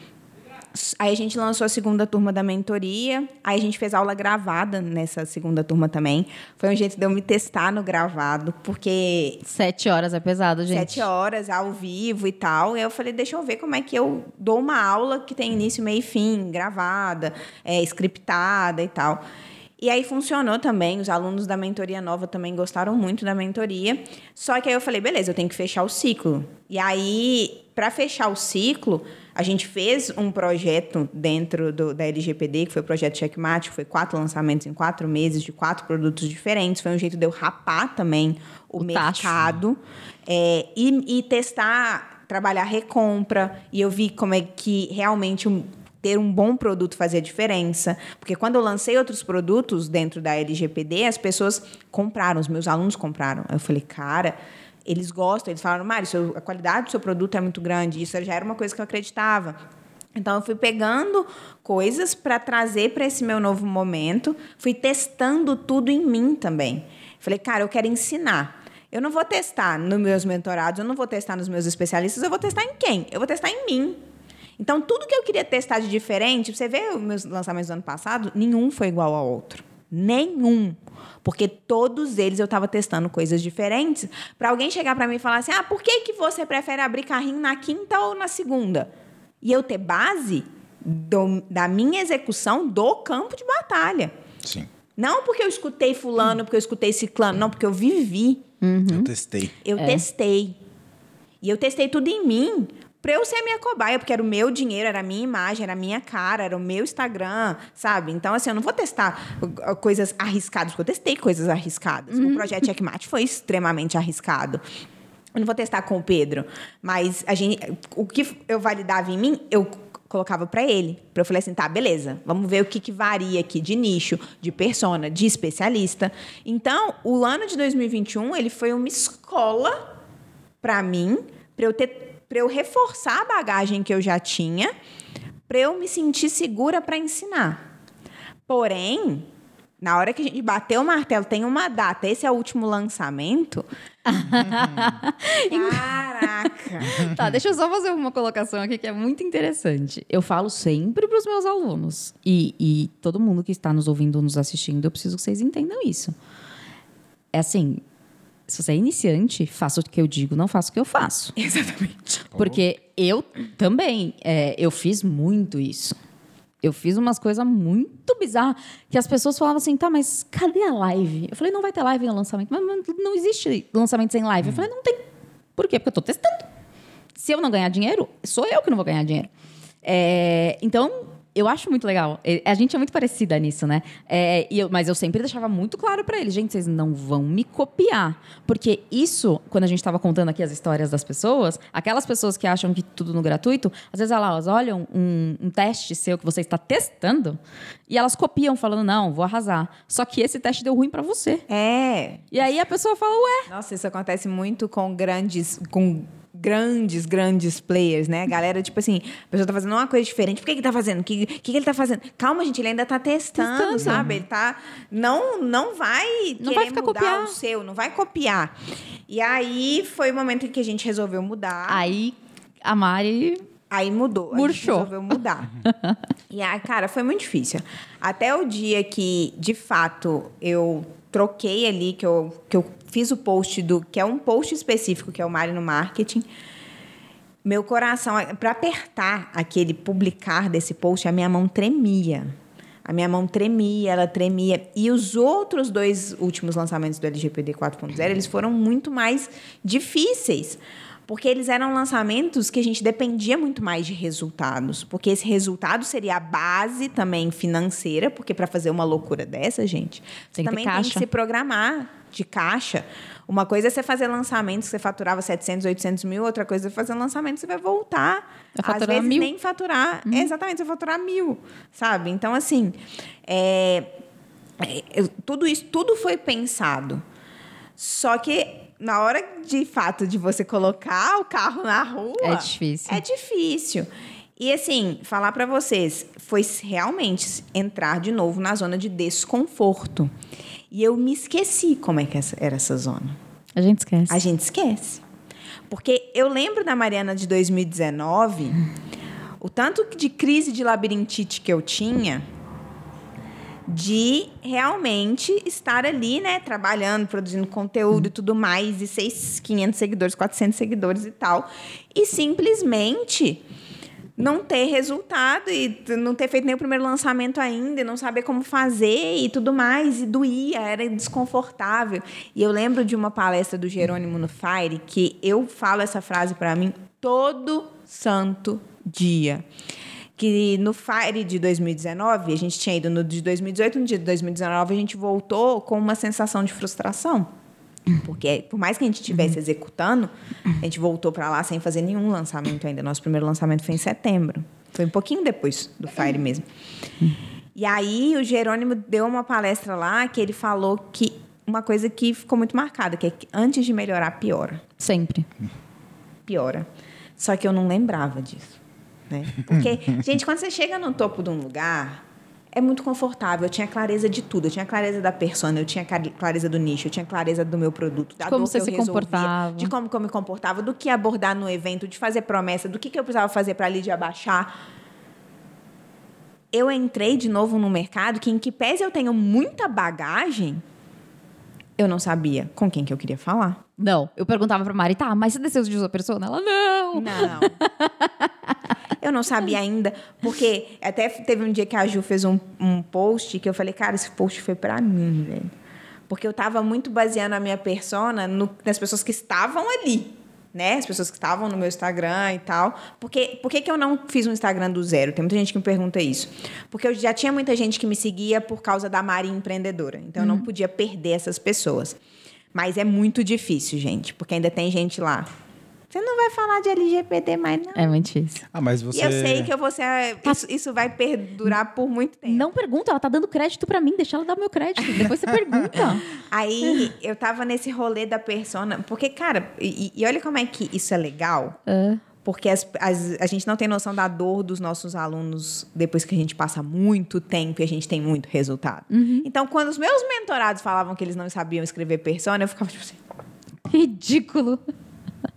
Aí a gente lançou a segunda turma da mentoria. Aí a gente fez aula gravada nessa segunda turma também. Foi um jeito de eu me testar no gravado, porque Sete horas é pesado, gente. sete horas ao vivo e tal. E eu falei, deixa eu ver como é que eu dou uma aula que tem início, meio e fim, gravada, é, scriptada e tal. E aí funcionou também, os alunos da mentoria nova também gostaram muito da mentoria. Só que aí eu falei, beleza, eu tenho que fechar o ciclo. E aí, para fechar o ciclo, a gente fez um projeto dentro do, da LGPD, que foi o projeto Checkmate, que foi quatro lançamentos em quatro meses de quatro produtos diferentes. Foi um jeito de eu rapar também o, O mercado é, e, e testar, trabalhar recompra. E eu vi como é que realmente um- ter um bom produto fazia diferença. Porque quando eu lancei outros produtos dentro da LGPD, as pessoas compraram, os meus alunos compraram. Eu falei, cara, eles gostam. Eles falaram, Mário, a qualidade do seu produto é muito grande. Isso já era uma coisa que eu acreditava. Então, eu fui pegando coisas para trazer para esse meu novo momento, fui testando tudo em mim também. Falei, cara, eu quero ensinar. Eu não vou testar nos meus mentorados, eu não vou testar nos meus especialistas, eu vou testar em quem? Eu vou testar em mim. Então, tudo que eu queria testar de diferente, você vê os meus lançamentos do ano passado, nenhum foi igual ao outro. Nenhum. Porque todos eles eu estava testando coisas diferentes. Para alguém chegar para mim e falar assim: ah, por que, que você prefere abrir carrinho na quinta ou na segunda? E eu ter base do- da minha execução do campo de batalha. Sim. Não porque eu escutei fulano, porque eu escutei ciclano, não, porque eu vivi. Eu testei. Eu testei. E eu testei tudo em mim pra eu ser a minha cobaia, porque era o meu dinheiro, era a minha imagem, era a minha cara, era o meu Instagram, sabe? Então, assim, eu não vou testar coisas arriscadas, porque eu testei coisas arriscadas. O projeto Checkmate foi extremamente arriscado. Eu não vou testar com o Pedro, mas a gente, o que eu validava em mim, eu colocava pra ele. Eu falei assim, tá, beleza, vamos ver o que, que varia aqui de nicho, de persona, de especialista. Então, o ano de 2021, ele foi uma escola para mim, para eu ter para eu reforçar a bagagem que eu já tinha, para eu me sentir segura para ensinar. Porém, na hora que a gente bateu o martelo, tem uma data, esse é o último lançamento. Caraca! Tá, deixa eu só fazer uma colocação aqui que é muito interessante. Eu falo sempre para os meus alunos, e, e todo mundo que está nos ouvindo, nos assistindo, eu preciso que vocês entendam isso. É assim, se você é iniciante, faça o que eu digo, não faça o que eu faço. Exatamente. Porque eu também, é, eu fiz muito isso. Eu fiz umas coisas muito bizarras que as pessoas falavam assim, tá, mas cadê a live? Eu falei, não vai ter live no lançamento. Mas mas não existe lançamento sem live. Eu falei, não tem. Por quê? Porque eu tô testando. Se eu não ganhar dinheiro, sou eu que não vou ganhar dinheiro. É, então, eu acho muito legal. A gente é muito parecida nisso, né? É, eu- mas eu sempre deixava muito claro pra eles, gente, vocês não vão me copiar. Porque isso, quando a gente estava contando aqui as histórias das pessoas, aquelas pessoas que acham que tudo no gratuito, às vezes elas olham um, um teste seu que você está testando e elas copiam, falando, não, vou arrasar. Só que esse teste deu ruim pra você. É. E aí a pessoa fala, ué, Nossa, isso acontece muito com grandes. Com grandes, grandes players, né? Galera, tipo assim, a pessoa tá fazendo uma coisa diferente. Por que, que tá fazendo? O que, que, que ele tá fazendo? Calma, gente, ele ainda tá testando, Testando. sabe? Ele tá. Não, não vai Não vai ficar mudar copiar. o seu, não vai copiar. E aí foi o momento em que a gente resolveu mudar. aí a Mari Aí mudou. A gente Murchou. resolveu mudar. e aí, cara, foi muito difícil. Até o dia que, de fato, eu troquei ali, que eu, que eu fiz o post do. que é um post específico, que é o Mari no Marketing. Meu coração, para apertar aquele publicar desse post, a minha mão tremia. A minha mão tremia, ela tremia. E os outros dois últimos lançamentos do LGPD 4.0, eles foram muito mais difíceis. Porque eles eram lançamentos que a gente dependia muito mais de resultados. Porque esse resultado seria a base também financeira, porque para fazer uma loucura dessa, gente, Tem também tem que se programar de caixa. Uma coisa é você fazer lançamentos você faturava 700, 800 mil, outra coisa é fazer lançamento você vai voltar. Vai Às vezes mil. nem faturar. Exatamente, você vai faturar mil, sabe? Então, assim, é, é, eu- tudo isso, tudo foi pensado. Só que na hora de fato de você colocar o carro na rua, É difícil. É difícil. E assim, falar pra vocês, foi realmente entrar de novo na zona de desconforto. E eu me esqueci como é que era essa zona. A gente esquece. A gente esquece. Porque eu lembro da Mariana de 2019, o tanto de crise de labirintite que eu tinha, de realmente estar ali, né, trabalhando, produzindo conteúdo e tudo mais, e 6, 500 seguidores, 400 seguidores e tal, e simplesmente não ter resultado e não ter feito nem o primeiro lançamento ainda, e não saber como fazer e tudo mais, e doía, era desconfortável. E eu lembro de uma palestra do Jerônimo no Fire que eu falo essa frase para mim todo santo dia. Que no Fire de 2019, a gente tinha ido no de 2018, no dia de 2019 a gente voltou com uma sensação de frustração. Porque por mais que a gente estivesse executando, a gente voltou para lá sem fazer nenhum lançamento ainda. Nosso primeiro lançamento foi em setembro. Foi um pouquinho depois do Fire mesmo. E aí o Jerônimo deu uma palestra lá que ele falou que uma coisa que ficou muito marcada, que é que antes de melhorar, piora. Sempre. Piora. Só que eu não lembrava disso. Né? Porque, gente, quando você chega no topo de um lugar, é muito confortável. Eu tinha clareza de tudo. Eu tinha clareza da persona, eu tinha clar- clareza do nicho, eu tinha clareza do meu produto, da Como você que eu se resolvia, comportava. de como eu me comportava, do que abordar no evento, de fazer promessa, do que, que eu precisava fazer para a Lídia abaixar. Eu entrei de novo no mercado que, em que pese eu tenho muita bagagem, eu não sabia com quem que eu queria falar. Não. Eu perguntava pra Mari, tá, mas você desceu de sua persona? Ela, não. Não. Eu não sabia ainda, porque até teve um dia que a Ju fez um, um post que eu falei, cara, esse post foi pra mim, velho. Porque eu tava muito baseando a minha persona no- nas pessoas que estavam ali, né? As pessoas que estavam no meu Instagram e tal. Porque, por que, que eu não fiz um Instagram do zero? Tem muita gente que me pergunta isso. Porque eu já tinha muita gente que me seguia por causa da Mari empreendedora. Então eu não podia perder essas pessoas. Mas é muito difícil, gente, porque ainda tem gente lá. Você não vai falar de LGBT mais, não. É muito difícil. Ah, mas você. E eu sei que eu vou ser. Isso, isso vai perdurar por muito tempo. Não pergunta, ela tá dando crédito pra mim, deixa ela dar meu crédito. Depois você pergunta. Aí eu tava nesse rolê da persona. Porque, cara, e, e olha como é que isso é legal. É. Porque as- as- a gente não tem noção da dor dos nossos alunos depois que a gente passa muito tempo e a gente tem muito resultado. Então, quando os meus mentorados falavam que eles não sabiam escrever persona, eu ficava tipo assim. Ridículo.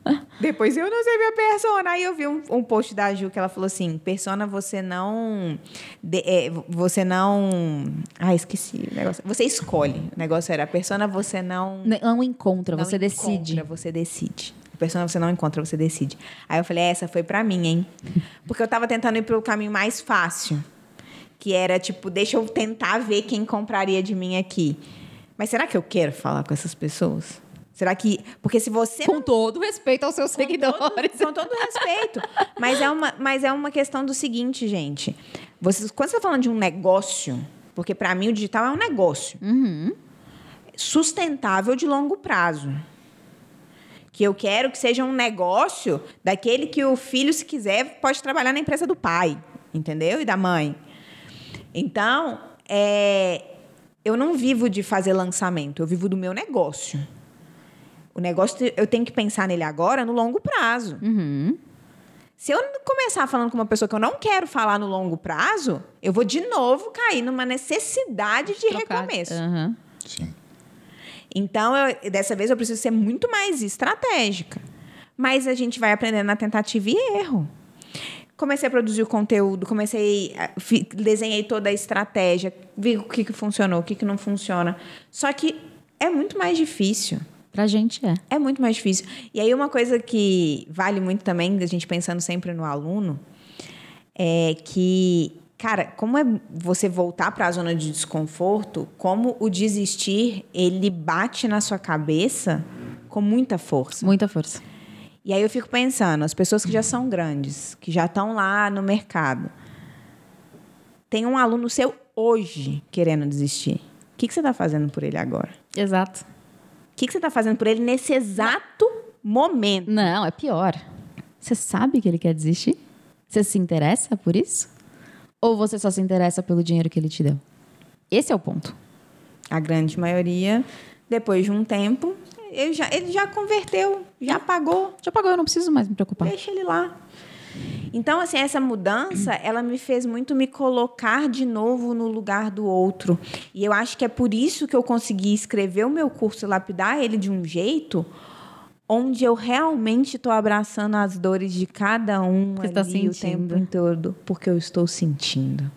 Depois eu não sei minha persona. Aí eu vi um, um post da Ju que ela falou assim: persona você não. de- é, você não. Ah, esqueci o negócio. Você escolhe. O negócio era: persona você não. Não encontra, não você decide. encontra, você decide. Persona você não encontra, você decide. Aí eu falei: essa foi pra mim, hein? Porque eu tava tentando ir pelo caminho mais fácil. Que era tipo: deixa eu tentar ver quem compraria de mim aqui. Mas será que eu quero falar com essas pessoas? Será que. Porque se você Com todo respeito aos seus com todo, seguidores. com todo respeito. Mas é, uma, mas é uma questão do seguinte, gente. Vocês, quando você está falando de um negócio, porque para mim o digital é um negócio sustentável de longo prazo. Que eu quero que seja um negócio daquele que o filho, se quiser, pode trabalhar na empresa do pai, entendeu? E da mãe. Então, é, eu não vivo de fazer lançamento, eu vivo do meu negócio. O negócio, eu tenho que pensar nele agora no longo prazo. Se eu começar falando com uma pessoa que eu não quero falar no longo prazo, eu vou de novo cair numa necessidade de Trocar. recomeço. Aham. Sim. Então, eu- dessa vez eu preciso ser muito mais estratégica. Mas a gente vai aprendendo na tentativa e erro. Comecei a produzir o conteúdo, comecei, a, fi- desenhei toda a estratégia, vi o que, que funcionou, o que, que não funciona. Só que é muito mais difícil. Pra gente é. É muito mais difícil. E aí, uma coisa que vale muito também, a gente pensando sempre no aluno, é que Cara, como é você voltar para a zona de desconforto, como o desistir, ele bate na sua cabeça com muita força. Muita força. E aí eu fico pensando, as pessoas que já são grandes, que já estão lá no mercado, tem um aluno seu hoje querendo desistir. O que, que você está fazendo por ele agora? Exato. O que, que você está fazendo por ele nesse exato momento? Não, é pior. Você sabe que ele quer desistir? Você se interessa por isso? Ou você só se interessa pelo dinheiro que ele te deu? Esse é o ponto. A grande maioria, depois de um tempo, ele já, ele já converteu, já pagou, Já pagou, eu não preciso mais me preocupar. deixa ele lá. Então, assim, essa mudança, ela me fez muito me colocar de novo no lugar do outro. E eu acho que é por isso que eu consegui escrever o meu curso e lapidar ele de um jeito onde eu realmente estou abraçando as dores de cada um Você ali tá o sentindo. tempo todo, porque eu estou sentindo.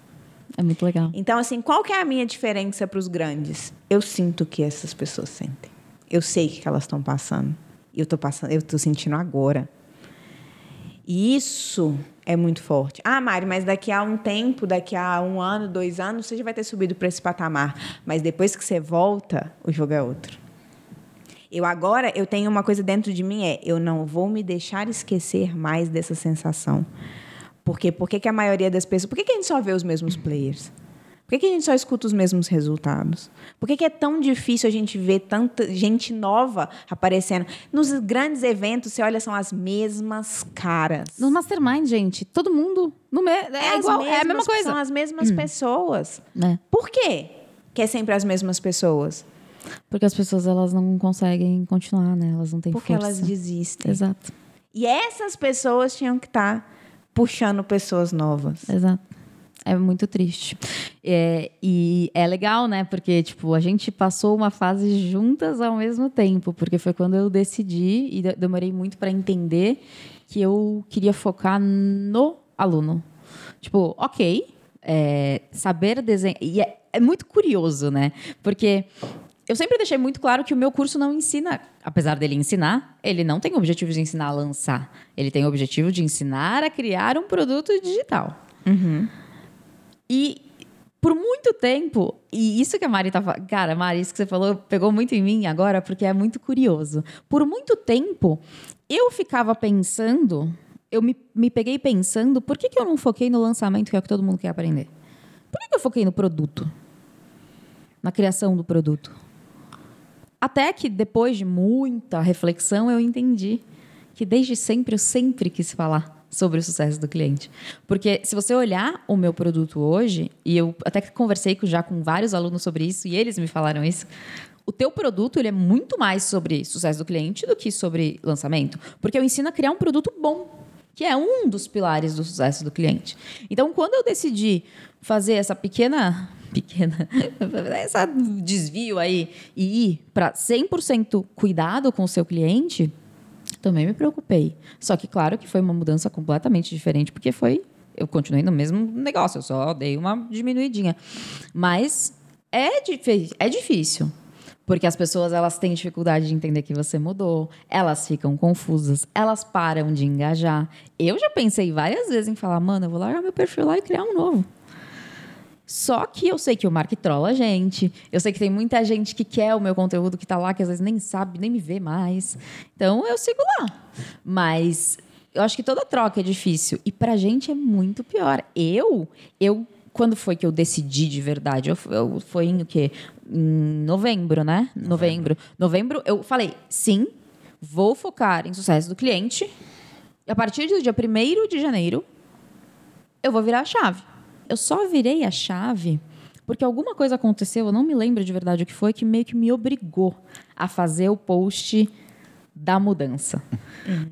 É muito legal. Então, assim, qual que é a minha diferença para os grandes? Eu sinto o que essas pessoas sentem. Eu sei o que elas estão passando. Eu estou passando, eu estou sentindo agora. E isso é muito forte. Ah, Mari, mas daqui a um tempo, daqui a um ano, dois anos, você já vai ter subido para esse patamar. Mas depois que você volta, o jogo é outro. Eu agora, eu tenho uma coisa dentro de mim, é eu não vou me deixar esquecer mais dessa sensação. Porque por que a maioria das pessoas... Por que a gente só vê os mesmos players? Por que, que a gente só escuta os mesmos resultados? Por que, que é tão difícil a gente ver tanta gente nova aparecendo? Nos grandes eventos, você olha, são as mesmas caras. No Mastermind, gente, todo mundo no me... é, As igual, é a mesma coisa. São as mesmas pessoas. Né? Por quê que é sempre as mesmas pessoas? Porque as pessoas elas não conseguem continuar, né? Elas não têm Porque força. elas desistem. Exato, E essas pessoas tinham que estar puxando pessoas novas. exato. É muito triste. É, e é legal, né? Porque, tipo, a gente passou uma fase juntas ao mesmo tempo. Porque foi quando eu decidi e de- demorei muito para entender que eu queria focar no aluno. Tipo, ok, é, saber desenhar. E é, é muito curioso, né? Porque eu sempre deixei muito claro que o meu curso não ensina, apesar dele ensinar, ele não tem o objetivo de ensinar a lançar. Ele tem o objetivo de ensinar a criar um produto digital. E por muito tempo, e isso que a Mari tava. Cara, Mari, isso que você falou pegou muito em mim agora, porque é muito curioso. Por muito tempo, eu ficava pensando, eu me, me peguei pensando, por que, que eu não foquei no lançamento, que é o que todo mundo quer aprender? Por que, que eu foquei no produto? Na criação do produto? Até que depois de muita reflexão, eu entendi que desde sempre eu sempre quis falar sobre o sucesso do cliente. Porque se você olhar o meu produto hoje, e eu até conversei já com vários alunos sobre isso, e eles me falaram isso, o teu produto ele é muito mais sobre sucesso do cliente do que sobre lançamento. Porque eu ensino a criar um produto bom, que é um dos pilares do sucesso do cliente. Então, quando eu decidi fazer essa pequena pequena essa desvio aí e ir para 100% cuidado com o seu cliente, também me preocupei. Só que claro que foi uma mudança completamente diferente, porque foi eu continuei no mesmo negócio, eu só dei uma diminuidinha. Mas é, é difícil. Porque as pessoas elas têm dificuldade de entender que você mudou, elas ficam confusas, elas param de engajar. Eu já pensei várias vezes em falar, mano, eu vou largar meu perfil lá e criar um novo. Só que eu sei que o Mark trola a gente. Eu sei que tem muita gente que quer o meu conteúdo que tá lá, que às vezes nem sabe, nem me vê mais. Então eu sigo lá. Mas eu acho que toda troca é difícil. E pra gente é muito pior. Eu, eu quando foi que eu decidi de verdade? Eu, eu- foi em o quê? Em novembro, né? Novembro. Novembro, eu falei, sim, vou focar em sucesso do cliente. E a partir do dia 1 de janeiro, eu vou virar a chave. Eu só virei a chave porque alguma coisa aconteceu, eu não me lembro de verdade o que foi, que meio que me obrigou a fazer o post da mudança.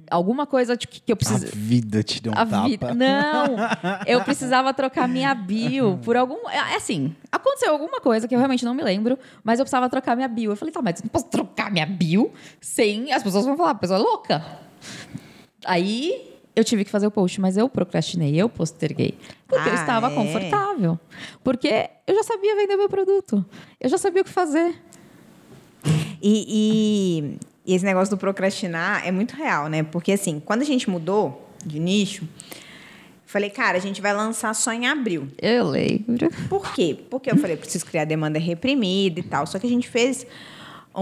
Alguma coisa que eu A preciso. vida te deu um A tapa. vida. Não! Eu precisava trocar minha bio por algum. É assim, aconteceu alguma coisa que eu realmente não me lembro, mas eu precisava trocar minha bio. Eu falei, tá, mas eu não posso trocar minha bio sem. As pessoas vão falar, a pessoa é louca. Aí eu tive que fazer o post, mas eu procrastinei, eu posterguei. Porque eu Ah, estava é? confortável. Porque eu já sabia vender meu produto. Eu já sabia o que fazer. E, e- e esse negócio do procrastinar é muito real, né? Porque, assim, quando a gente mudou de nicho, Falei, cara, a gente vai lançar só em abril. Eu lembro. Por quê? Porque eu falei, preciso criar demanda reprimida e tal. Só que a gente fez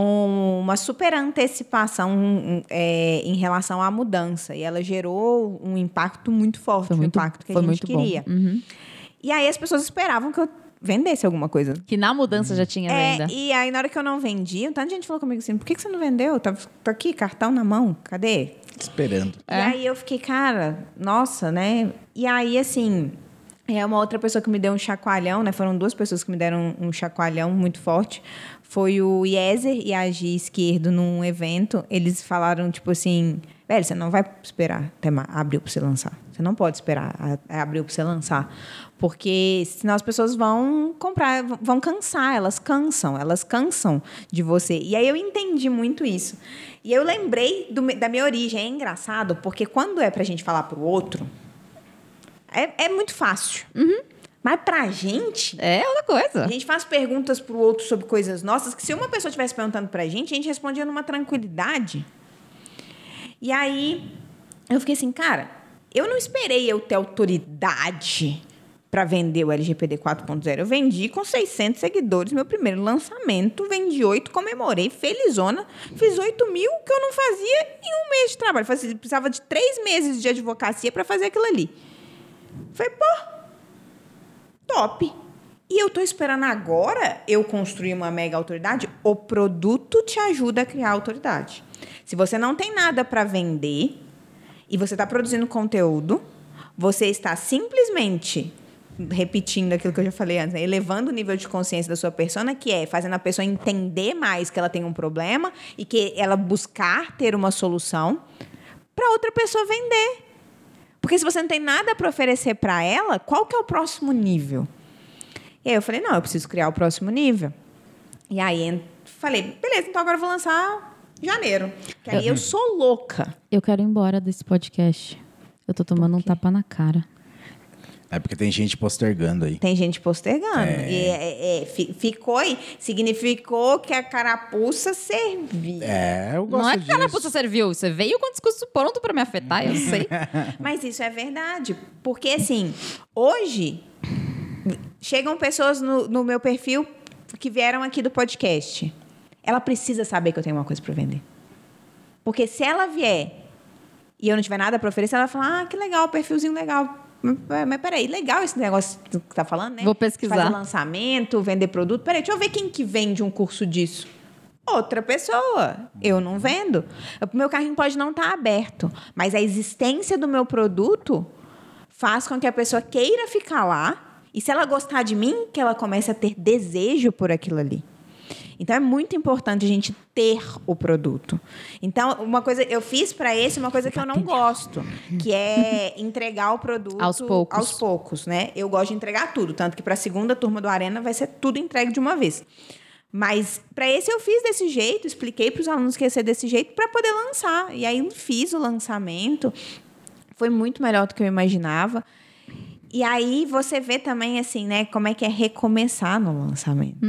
uma super antecipação um, é, em relação à mudança. E ela gerou um impacto muito forte, Foi muito, impacto que foi a gente muito bom. queria. Uhum. E aí as pessoas esperavam que eu vendesse alguma coisa. Que na mudança já tinha É, venda. e aí na hora que eu não vendi, um tanto de gente falou comigo assim, por que, que você não vendeu? Tá, tá aqui, cartão na mão, cadê? Esperando. É. E aí eu fiquei, cara, nossa, né? E aí, assim, é uma outra pessoa que me deu um chacoalhão, né? Foram duas pessoas que me deram um chacoalhão muito forte. Foi o Iezer e a Gi Esquerdo num evento. Eles falaram, tipo assim, velho, você não vai esperar até abril pra você lançar. Você não pode esperar a- a abril pra você lançar. Porque senão as pessoas vão comprar, vão cansar, elas cansam, elas cansam de você. E aí eu entendi muito isso. E eu lembrei do da minha origem. É engraçado, porque quando é pra gente falar pro outro, é, é muito fácil. Mas pra gente, É outra coisa. a gente faz perguntas pro outro sobre coisas nossas que se uma pessoa estivesse perguntando pra gente, a gente respondia numa tranquilidade. E aí eu fiquei assim, cara, eu não esperei eu ter autoridade pra vender o LGPD 4.0. Eu vendi com 600 seguidores, meu primeiro lançamento, vendi 8, comemorei, felizona, fiz 8 mil que eu não fazia em um mês de trabalho. Fazia- Precisava de três meses de advocacia pra fazer aquilo ali. Falei, pô, top. E eu tô esperando agora eu construir uma mega autoridade. O produto te ajuda a criar autoridade. Se você não tem nada para vender e você está produzindo conteúdo, você está simplesmente repetindo aquilo que eu já falei antes, né? elevando o nível de consciência da sua persona, que é fazendo a pessoa entender mais que ela tem um problema e que ela buscar ter uma solução para outra pessoa vender. Porque se você não tem nada para oferecer para ela, qual que é o próximo nível? E aí eu falei, não, eu preciso criar o próximo nível. E aí falei, beleza, então agora eu vou lançar janeiro. Que aí eu sou louca. Eu quero ir embora desse podcast. Eu tô tomando um tapa na cara. É porque tem gente postergando aí. Tem gente postergando. E é- é, fi- ficou aí. Significou que a carapuça servia. É, eu gosto Não é que a disso. carapuça serviu. Você veio com o discurso pronto pra me afetar, eu sei. Mas isso é verdade. Porque, assim, hoje, chegam pessoas no, no meu perfil que vieram aqui do podcast. Ela precisa saber que eu tenho uma coisa para vender. Porque se ela vier e eu não tiver nada para oferecer, ela vai falar: ah, que legal, perfilzinho legal. Mas, mas peraí, legal esse negócio que tá falando, né? Vou pesquisar. Fazer lançamento, vender produto. Peraí, deixa eu ver quem que vende um curso disso. Outra pessoa. Eu não vendo. O meu carrinho pode não estar aberto, mas a existência do meu produto faz com que a pessoa queira ficar lá. E se ela gostar de mim, que ela comece a ter desejo por aquilo ali. Então é muito importante a gente ter o produto. Então, uma coisa eu fiz para esse uma coisa que eu não gosto, que é entregar o produto Aos poucos. aos poucos, né? Eu gosto de entregar tudo, tanto que para a segunda turma do Arena vai ser tudo entregue de uma vez. Mas para esse eu fiz desse jeito, expliquei para os alunos que ia ser desse jeito para poder lançar. E aí fiz o lançamento. Foi muito melhor do que eu imaginava. E aí você vê também assim, né, como é que é recomeçar no lançamento.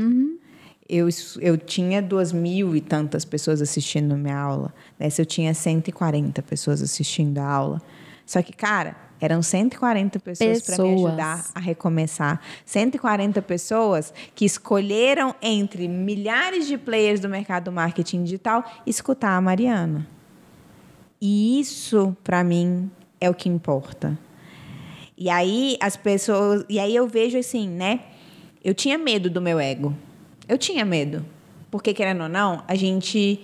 Eu, eu tinha duas mil e tantas pessoas assistindo minha aula. Nessa eu tinha 140 pessoas assistindo a aula. Só que, cara, eram 140 pessoas para me Pessoas. ajudar a recomeçar. 140 pessoas que escolheram entre milhares de players do mercado do marketing digital escutar a Mariana. E isso, para mim, é o que importa. E aí as pessoas, e aí eu vejo assim, né? Eu tinha medo do meu ego. Eu tinha medo. Porque querendo ou não, a gente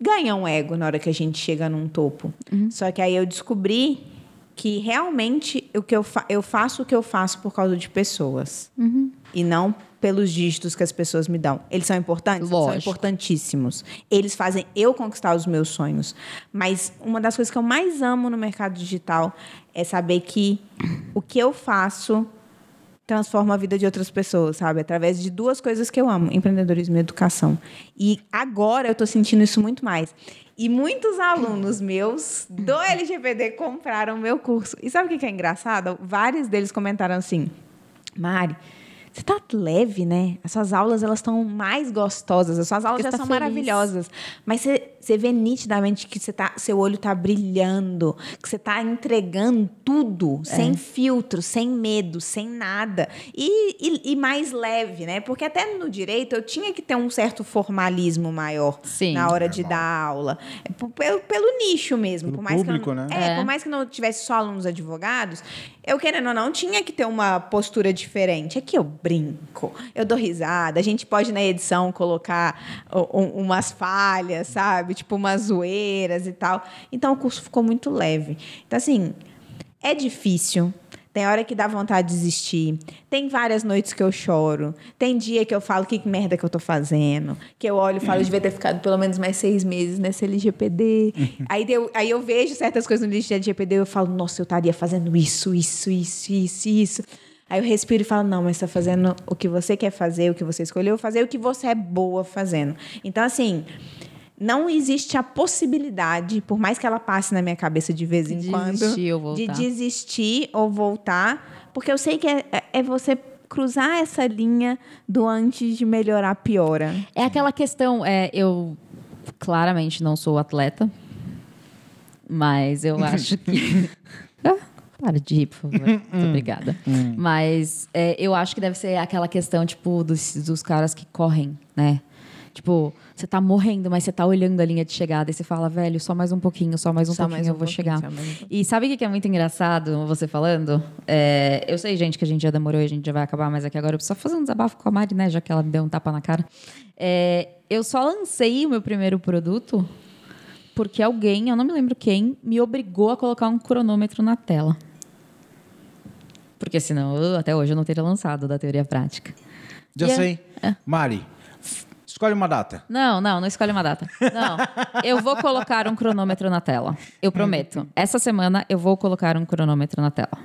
ganha um ego na hora que a gente chega num topo. Só que aí eu descobri que realmente o que eu, fa eu faço o que eu faço por causa de pessoas. E não pelos dígitos que as pessoas me dão. Eles são importantes? São Lógico. importantíssimos. Eles fazem eu conquistar os meus sonhos. Mas uma das coisas que eu mais amo no mercado digital é saber que o que eu faço transforma a vida de outras pessoas, sabe? Através de duas coisas que eu amo, empreendedorismo e educação. E agora eu estou sentindo isso muito mais. E muitos alunos meus do LGPD compraram meu curso. E sabe o que é engraçado? Vários deles comentaram assim, Mari, você tá leve, né? As suas aulas elas estão mais gostosas, as suas aulas Porque já tá são feliz. maravilhosas. Mas você, você vê nitidamente que você tá, seu olho tá brilhando, que você tá entregando tudo, É. sem filtro, sem medo, sem nada. E, e, e mais leve, né? Porque até no direito eu tinha que ter um certo formalismo maior Sim. na hora de dar aula. É Pelo, pelo nicho mesmo. Pelo por mais público, que eu, né? É, É. por mais que não tivesse só alunos advogados, eu querendo ou não, tinha que ter uma postura diferente. Aqui eu brinco, eu dou risada. A gente pode na edição colocar u- u- umas falhas, sabe? Tipo umas zoeiras e tal. Então o curso ficou muito leve. Então, assim, é difícil. Tem hora que dá vontade de desistir. Tem várias noites que eu choro. Tem dia que eu falo que merda que eu tô fazendo. Que eu olho e falo, eu devia ter ficado pelo menos mais seis meses nesse LGPD. aí, eu, aí eu vejo certas coisas no lixo de LGPD e eu falo, nossa, eu estaria fazendo isso, isso, isso, isso, isso. Aí eu respiro e falo, não, mas você tá fazendo o que você quer fazer, o que você escolheu fazer, o que você é boa fazendo. Então, assim, não existe a possibilidade, por mais que ela passe na minha cabeça de vez em De quando, de desistir ou voltar, porque eu sei que é, é- é você cruzar essa linha do antes de melhorar piora. É aquela questão, é, eu claramente não sou atleta, mas eu acho que. Para de rir, por favor. Muito obrigada. Mas é, eu acho que deve ser aquela questão, tipo, dos, dos caras que correm, né? Tipo, você tá morrendo, mas você tá olhando a linha de chegada e você fala, velho, só mais um pouquinho, só mais um Só pouquinho mais um eu vou chegar. um. E sabe o que é muito engraçado você falando? É, eu sei, gente, que a gente já demorou e a gente já vai acabar, mas aqui agora eu preciso só fazer um desabafo com a Mari, né? Já que ela me deu um tapa na cara. É, eu só lancei o meu primeiro produto porque alguém, eu não me lembro quem, me obrigou a colocar um cronômetro na tela. Porque senão, eu, até hoje, eu não teria lançado da teoria prática. Já E é- sei. Mari, f- escolhe uma data. Não, não, não escolhe uma data. Não. Eu vou colocar um cronômetro na tela. Eu prometo. Essa semana eu vou colocar um cronômetro na tela.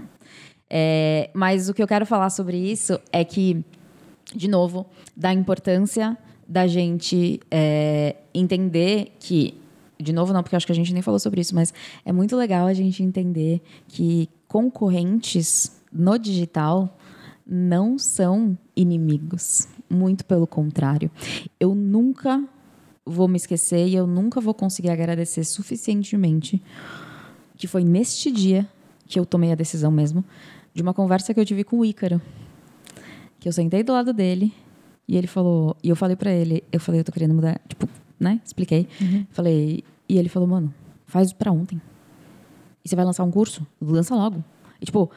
É, mas o que eu quero falar sobre isso é que, de novo, da importância da gente é, entender que. De novo, não, porque acho que a gente nem falou sobre isso, mas é muito legal a gente entender que concorrentes no digital não são inimigos. Muito pelo contrário. Eu nunca vou me esquecer e eu nunca vou conseguir agradecer suficientemente que foi neste dia que eu tomei a decisão mesmo de uma conversa que eu tive com o Ícaro. Que eu sentei do lado dele e ele falou, e eu falei pra ele, eu falei, eu tô querendo mudar, tipo, né? Expliquei. Falei, e ele falou, mano, faz pra ontem. E você vai lançar um curso? Lança logo. E tipo,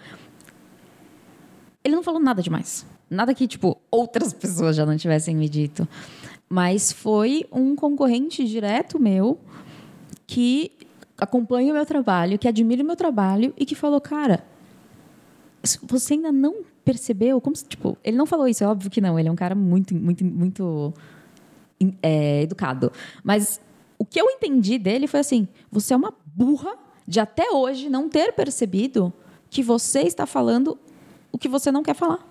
ele não falou nada demais. Nada que, tipo, outras pessoas já não tivessem me dito. Mas foi um concorrente direto meu que acompanha o meu trabalho, que admira o meu trabalho e que falou, cara, você ainda não percebeu, como se, tipo, ele não falou isso, é óbvio que não, ele é um cara muito, muito, muito é, educado. Mas o que eu entendi dele foi assim: você é uma burra de até hoje não ter percebido que você está falando o que você não quer falar.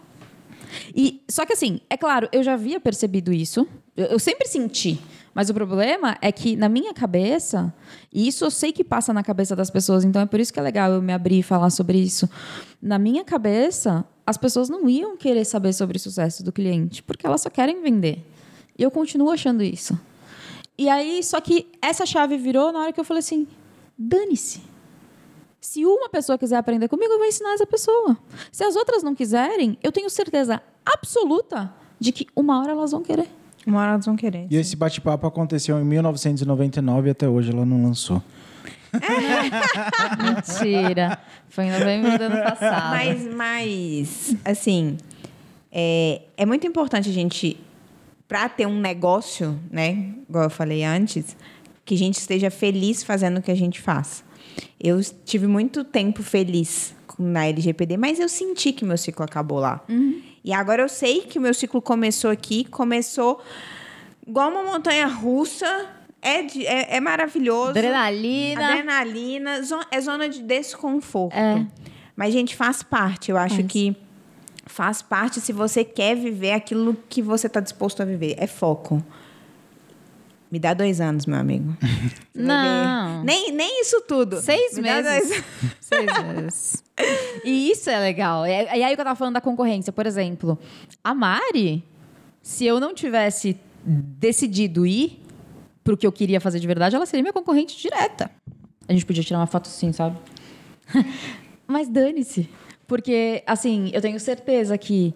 E só que assim, é claro, eu já havia percebido isso, eu, eu sempre senti. Mas o problema é que na minha cabeça, e isso eu sei que passa na cabeça das pessoas, então é por isso que é legal eu me abrir e falar sobre isso. Na minha cabeça, as pessoas não iam querer saber sobre o sucesso do cliente, porque elas só querem vender. E eu continuo achando isso. E aí, só que essa chave virou na hora que eu falei assim: dane-se. Se uma pessoa quiser aprender comigo, eu vou ensinar essa pessoa. Se as outras não quiserem, eu tenho certeza absoluta de que uma hora elas vão querer. Uma hora elas vão querer. E esse bate-papo aconteceu em 1999 e até hoje ela não lançou. Mentira. Foi em novembro do ano passado. Mas, mas assim, é, é muito importante a gente, para ter um negócio, né? Igual eu falei antes, que a gente esteja feliz fazendo o que a gente faz. Eu tive muito tempo feliz na LGPD, mas eu senti que meu ciclo acabou lá. E agora eu sei que o meu ciclo começou aqui, começou igual uma montanha russa. É, de- é, é maravilhoso. Adrenalina. Adrenalina, é zona de desconforto. É. Mas, gente, faz parte. Eu acho que faz parte se você quer viver aquilo que você está disposto a viver. É foco. Me dá dois anos, meu amigo. Não. Nem, nem isso tudo. Seis Me meses. Seis meses. E isso é legal. E aí que eu tava falando da concorrência, por exemplo, a Mari, se eu não tivesse decidido ir pro que eu queria fazer de verdade, ela seria minha concorrente direta. A gente podia tirar uma foto assim, sabe? Mas dane-se. Porque, assim, eu tenho certeza que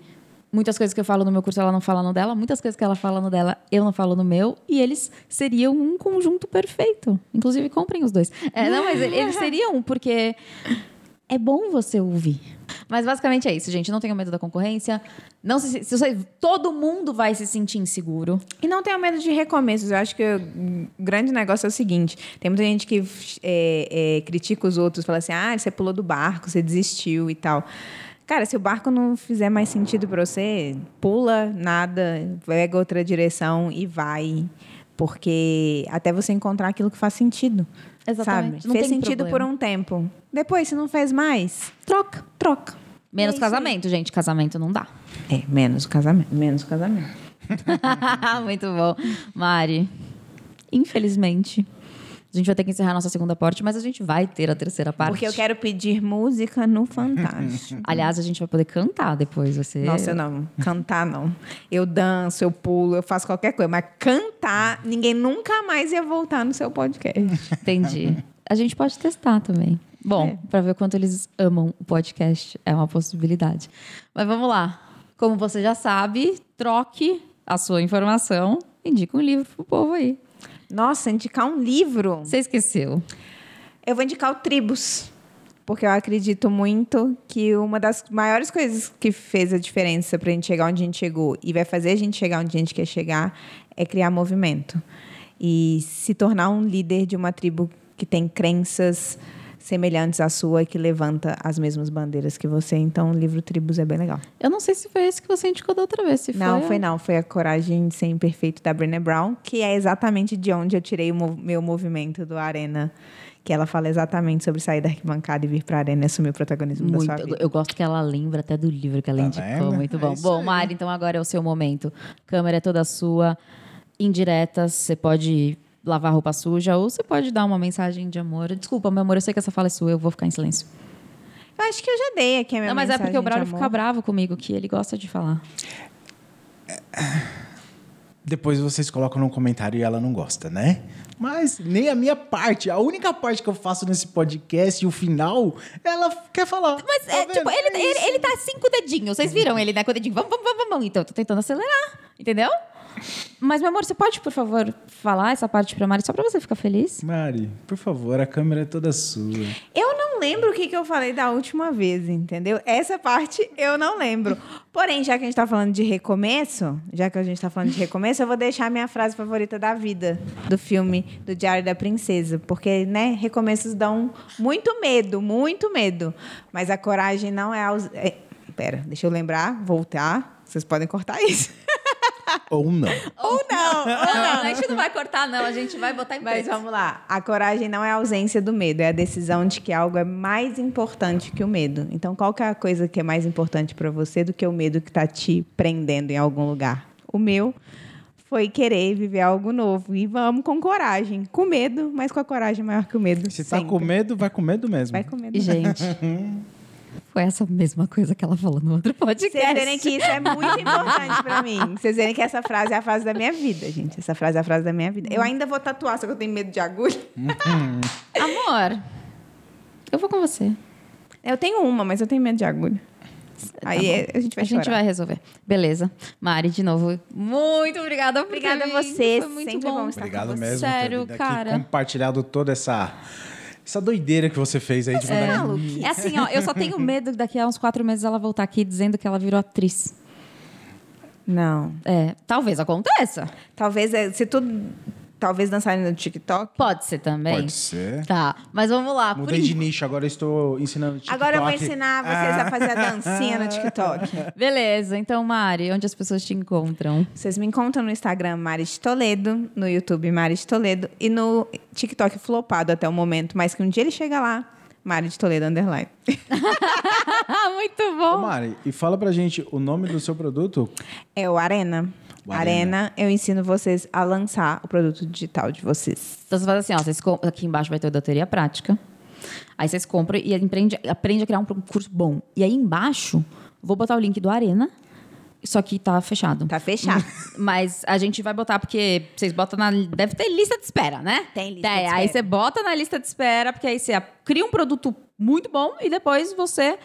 muitas coisas que eu falo no meu curso ela não fala no dela, muitas coisas que ela fala no dela eu não falo no meu, e eles seriam um conjunto perfeito. Inclusive, comprem os dois. É, não, mas eles seriam, porque é bom você ouvir. Mas basicamente é isso, gente. Não tenham medo da concorrência. Não se, se todo mundo vai se sentir inseguro. E não tenha medo de recomeços. Eu acho que o grande negócio é o seguinte: tem muita gente que é, é, critica os outros, fala assim, ah, você pulou do barco, você desistiu e tal. Cara, se o barco não fizer mais sentido para você, pula, nada, pega outra direção e vai. Porque até você encontrar aquilo que faz sentido. Exatamente. Sabe? Não Fez sentido problema. por um tempo. Depois, se não fez mais, troca, troca. Menos É casamento, gente. Casamento não dá. É, menos casamento. Menos casamento. Muito bom. Mari, infelizmente, a gente vai ter que encerrar a nossa segunda parte, mas a gente vai ter a terceira parte. Porque eu quero pedir música no Fantástico. Aliás, a gente vai poder cantar depois. Vai ser... Nossa, eu não. Cantar, não. Eu danço, eu pulo, eu faço qualquer coisa. Mas cantar, ninguém nunca mais ia voltar no seu podcast. Entendi. A gente pode testar também. Bom, É. pra ver quanto eles amam o podcast. É uma possibilidade. Mas vamos lá. Como você já sabe, troque a sua informação. Indica um livro pro povo aí. Nossa, indicar um livro. Você esqueceu. Eu vou indicar o Tribus. Porque eu acredito muito que uma das maiores coisas que fez a diferença pra gente chegar onde a gente chegou e vai fazer a gente chegar onde a gente quer chegar é criar movimento. E se tornar um líder de uma tribo que tem crenças semelhantes à sua e que levanta as mesmas bandeiras que você. Então, o livro Tribos é bem legal. Eu não sei se foi esse que você indicou da outra vez. Se Não, foi, foi não. Foi a Coragem de Ser Imperfeito da Brené Brown, que é exatamente de onde eu tirei o meu movimento do Arena. Que ela fala exatamente sobre sair da arquibancada e vir pra Arena e assumir o protagonismo Muito. da sua vida. Eu gosto que ela lembra até do livro que ela Tá indicou. vendo? Muito É bom. isso bom, aí. Mari, então agora é o seu momento. Câmera é toda sua. Indiretas, você pode lavar roupa suja ou você pode dar uma mensagem de amor. Desculpa, meu amor, eu sei que essa fala é sua, eu vou ficar em silêncio. Eu acho que eu já dei aqui a minha Não, mas é porque o Braulio fica bravo comigo, que ele gosta de falar. Depois vocês colocam no comentário e ela não gosta, né? Mas nem a minha parte, a única parte que eu faço nesse podcast, o final, ela quer falar. Mas Tá é, vendo? tipo, ele, É ele, ele tá cinco dedinhos. Vocês viram ele, né? Com o dedinho. Vamos, vamos, vamos, vamos. Então, eu tô tentando acelerar. Entendeu? Mas, meu amor, você pode, por favor, falar essa parte pra Mari só pra você ficar feliz? Mari, por favor, a câmera é toda sua. Eu não lembro o que, que eu falei da última vez, entendeu? Essa parte eu não lembro. Porém, já que a gente tá falando de recomeço, já que a gente tá falando de recomeço, eu vou deixar a minha frase favorita da vida do filme do Diário da Princesa. Porque, né, recomeços dão muito medo, muito medo. Mas a coragem não é. Aus... é... Pera, deixa eu lembrar, voltar. Vocês podem cortar isso. Ou não. Ou não, ou não. a gente não vai cortar, não. A gente vai botar em Mas preto. vamos lá. A coragem não é a ausência do medo, é a decisão de que algo é mais importante que o medo. Então, qual que é a coisa que é mais importante para você do que o medo que está te prendendo em algum lugar? O meu foi querer viver algo novo. E vamos com coragem. Com medo, mas com a coragem maior que o medo. Se tá sempre. com medo, vai com medo mesmo. Vai com medo. Gente, foi essa mesma coisa que ela falou no outro podcast. Vocês verem que isso é muito importante pra mim. Vocês verem que essa frase é a frase da minha vida, gente. Essa frase é a frase da minha vida. Eu ainda vou tatuar, só que eu tenho medo de agulha. Amor, eu vou com você. Eu tenho uma, mas eu tenho medo de agulha. Aí Tá é- a gente vai a gente chorar. vai resolver. Beleza. Mari, de novo, muito obrigada por Obrigada a vindo. você, Foi muito sempre bom. bom estar com Obrigado você. mesmo Sério, por ter vindo cara. aqui compartilhado toda essa essa doideira que você fez aí de É. mandar É assim, ó, eu só tenho medo daqui a uns quatro meses ela voltar aqui dizendo que ela virou atriz. Não. É, talvez aconteça. Talvez, é, se tu talvez dançarem no TikTok. Pode ser também. Pode ser. Tá, mas vamos lá. Por Mudei de nicho, agora eu estou ensinando TikTok. Agora eu vou ensinar vocês Ah. a fazer a dancinha no TikTok. Beleza, então, Mari, onde as pessoas te encontram? Vocês me encontram no Instagram Maris Toledo, no YouTube Maris Toledo e no TikTok flopado até o momento, mas que um dia ele chega lá, Mari de Toledo Underline. Muito Ô, bom. Mari, e fala pra gente o nome do seu produto. É o Arena. O Arena, eu ensino vocês a lançar o produto digital de vocês. Então você faz assim, ó, vocês aqui embaixo vai ter a teoria prática. Aí vocês compram e aprende, aprende a criar um curso bom. E aí embaixo, vou botar o link do Arena, só que tá fechado. Tá fechado. Mas a gente vai botar, porque vocês botam na. Deve ter lista de espera, né? Tem lista É, de Aí espera. você bota na lista de espera, porque aí você cria um produto muito bom e depois você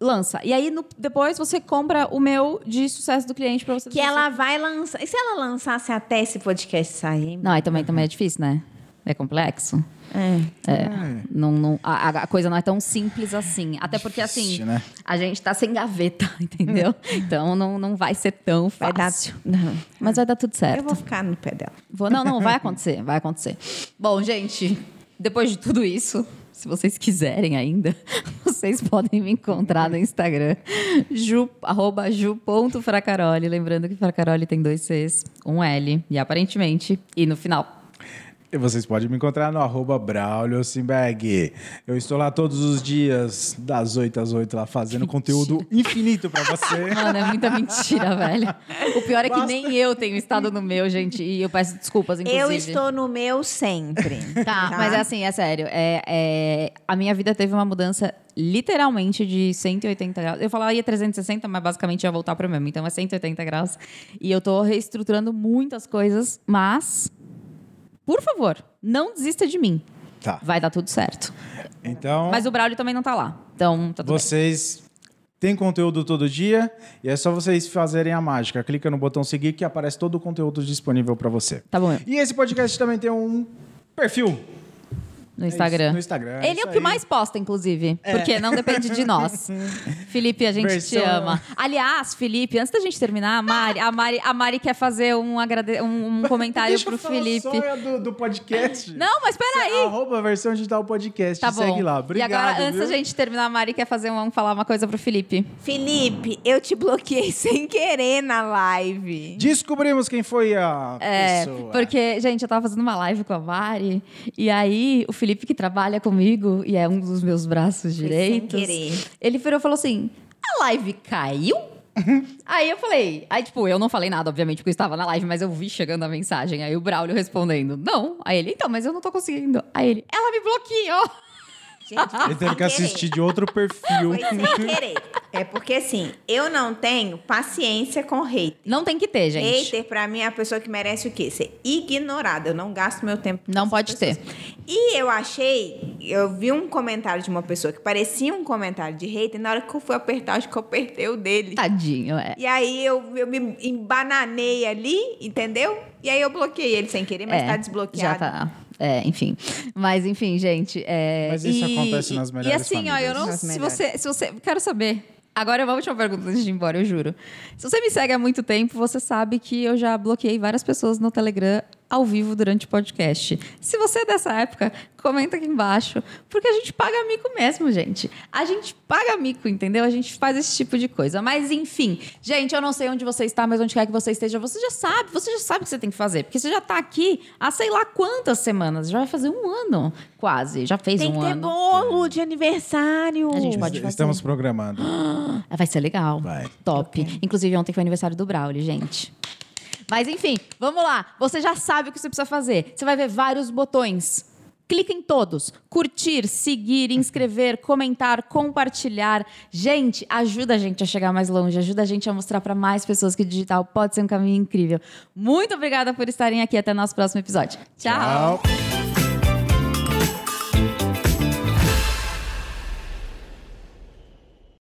lança. E aí no- depois você compra o meu de sucesso do cliente pra você que ela vai lançar. E se ela lançasse até esse podcast sair? Não, aí também, também é difícil, né? É complexo. É. É. Não, não, a, a coisa não é tão simples assim. Até porque, assim, né? a gente tá sem gaveta, entendeu? então não, não vai ser tão Vai dar. fácil. Não. Mas vai dar tudo certo. Eu vou ficar no pé dela. Vou- não, não, vai acontecer, vai acontecer. Bom, gente, depois de tudo isso, se vocês quiserem ainda, vocês podem me encontrar no Instagram, ju, arroba ju.fracaroli. Lembrando que Fracaroli tem dois Cs, um L, e aparentemente, e no final. E vocês podem me encontrar no arroba Braulio Simberg. Eu estou lá todos os dias, das 8 às 8, lá fazendo conteúdo infinito pra você. Mano, é muita mentira, velho. O pior é que nem eu tenho estado no meu, gente, e eu peço desculpas, inclusive. Eu estou no meu sempre. Tá, mas é assim, é sério. É, é- a minha vida teve uma mudança literalmente de 180 graus. Eu falaria 360, mas basicamente ia voltar para o mesmo. Então é 180 graus. E eu tô reestruturando muitas coisas, mas por favor, não desista de mim. Tá. Vai dar tudo certo. Então, Mas o Braulio também não tá lá. Então, tá tudo bem. vocês têm conteúdo todo dia e é só vocês fazerem a mágica. Clica no botão seguir que aparece todo o conteúdo disponível pra você. Tá bom. E esse podcast também tem um perfil No Instagram. isso, no Instagram, é Ele é, o que aí. mais posta, inclusive. Porque não depende de nós. Felipe, a gente Versão- te ama. Aliás, Felipe, antes da gente terminar, a Mari, a Mari, a Mari quer fazer um, agrade... um, um comentário Deixa pro eu falar Felipe. só do, do podcast. Não, mas peraí. Arroba versão digital podcast. Tá bom. Segue lá. Obrigado, e agora, antes viu? da gente terminar, a Mari quer fazer um, falar uma coisa pro Felipe. Felipe, eu te bloqueei sem querer na live. Descobrimos quem foi a É, pessoa. porque, gente, eu tava fazendo uma live com a Mari, e aí o Felipe, que trabalha comigo e é um dos meus braços sem direitos, querer. ele virou e falou assim: a live caiu? aí eu falei, aí, tipo, eu não falei nada, obviamente, porque eu estava na live, mas eu vi chegando a mensagem. Aí o Braulio respondendo, não. Aí ele, então, mas eu não tô conseguindo. Aí ele, ela me bloqueou. Gente, Ele teve que assistir de outro perfil. Foi sem querer. É porque assim, eu não tenho paciência com hater. Não tem que ter, gente. Hater, pra mim, é a pessoa que merece o quê? Ser ignorada. Eu não gasto meu tempo. com Não pode ter. pessoas. E eu achei, eu vi um comentário de uma pessoa que parecia um comentário de hater, na hora que eu fui apertar, acho que eu apertei o dele. Tadinho, é. E aí eu, eu me embananei ali, entendeu? E aí eu bloqueei ele sem querer, mas É, tá desbloqueado. Já tá. É, enfim. Mas, enfim, gente. é, Mas isso e- acontece nas melhores E assim, ó, eu famílias. não. Se você, se você. Quero saber. Agora é uma última pergunta antes de ir embora, eu juro. Se você me segue há muito tempo, você sabe que eu já bloqueei várias pessoas no Telegram ao vivo durante o podcast. Se você é dessa época, comenta aqui embaixo. Porque a gente paga mico mesmo, gente. A gente paga mico, entendeu? A gente faz esse tipo de coisa. Mas, enfim, gente, eu não sei onde você está, mas onde quer que você esteja, você já sabe. Você já sabe o que você tem que fazer. Porque você já está aqui há sei lá quantas semanas. Já vai fazer um ano, quase. Já fez Tem um que ter ano. bolo de aniversário. A gente pode fazer. Estamos programando. Ah, Vai ser legal. Vai. Top. Inclusive, ontem foi aniversário do Brauli, gente. Mas enfim, vamos lá. Você já sabe o que você precisa fazer. Você vai ver vários botões. Clica em todos. Curtir, seguir, inscrever, comentar, compartilhar. Gente, ajuda a gente a chegar mais longe. Ajuda a gente a mostrar para mais pessoas que digital pode ser um caminho incrível. Muito obrigada por estarem aqui. Até nosso próximo episódio. Tchau. Tchau.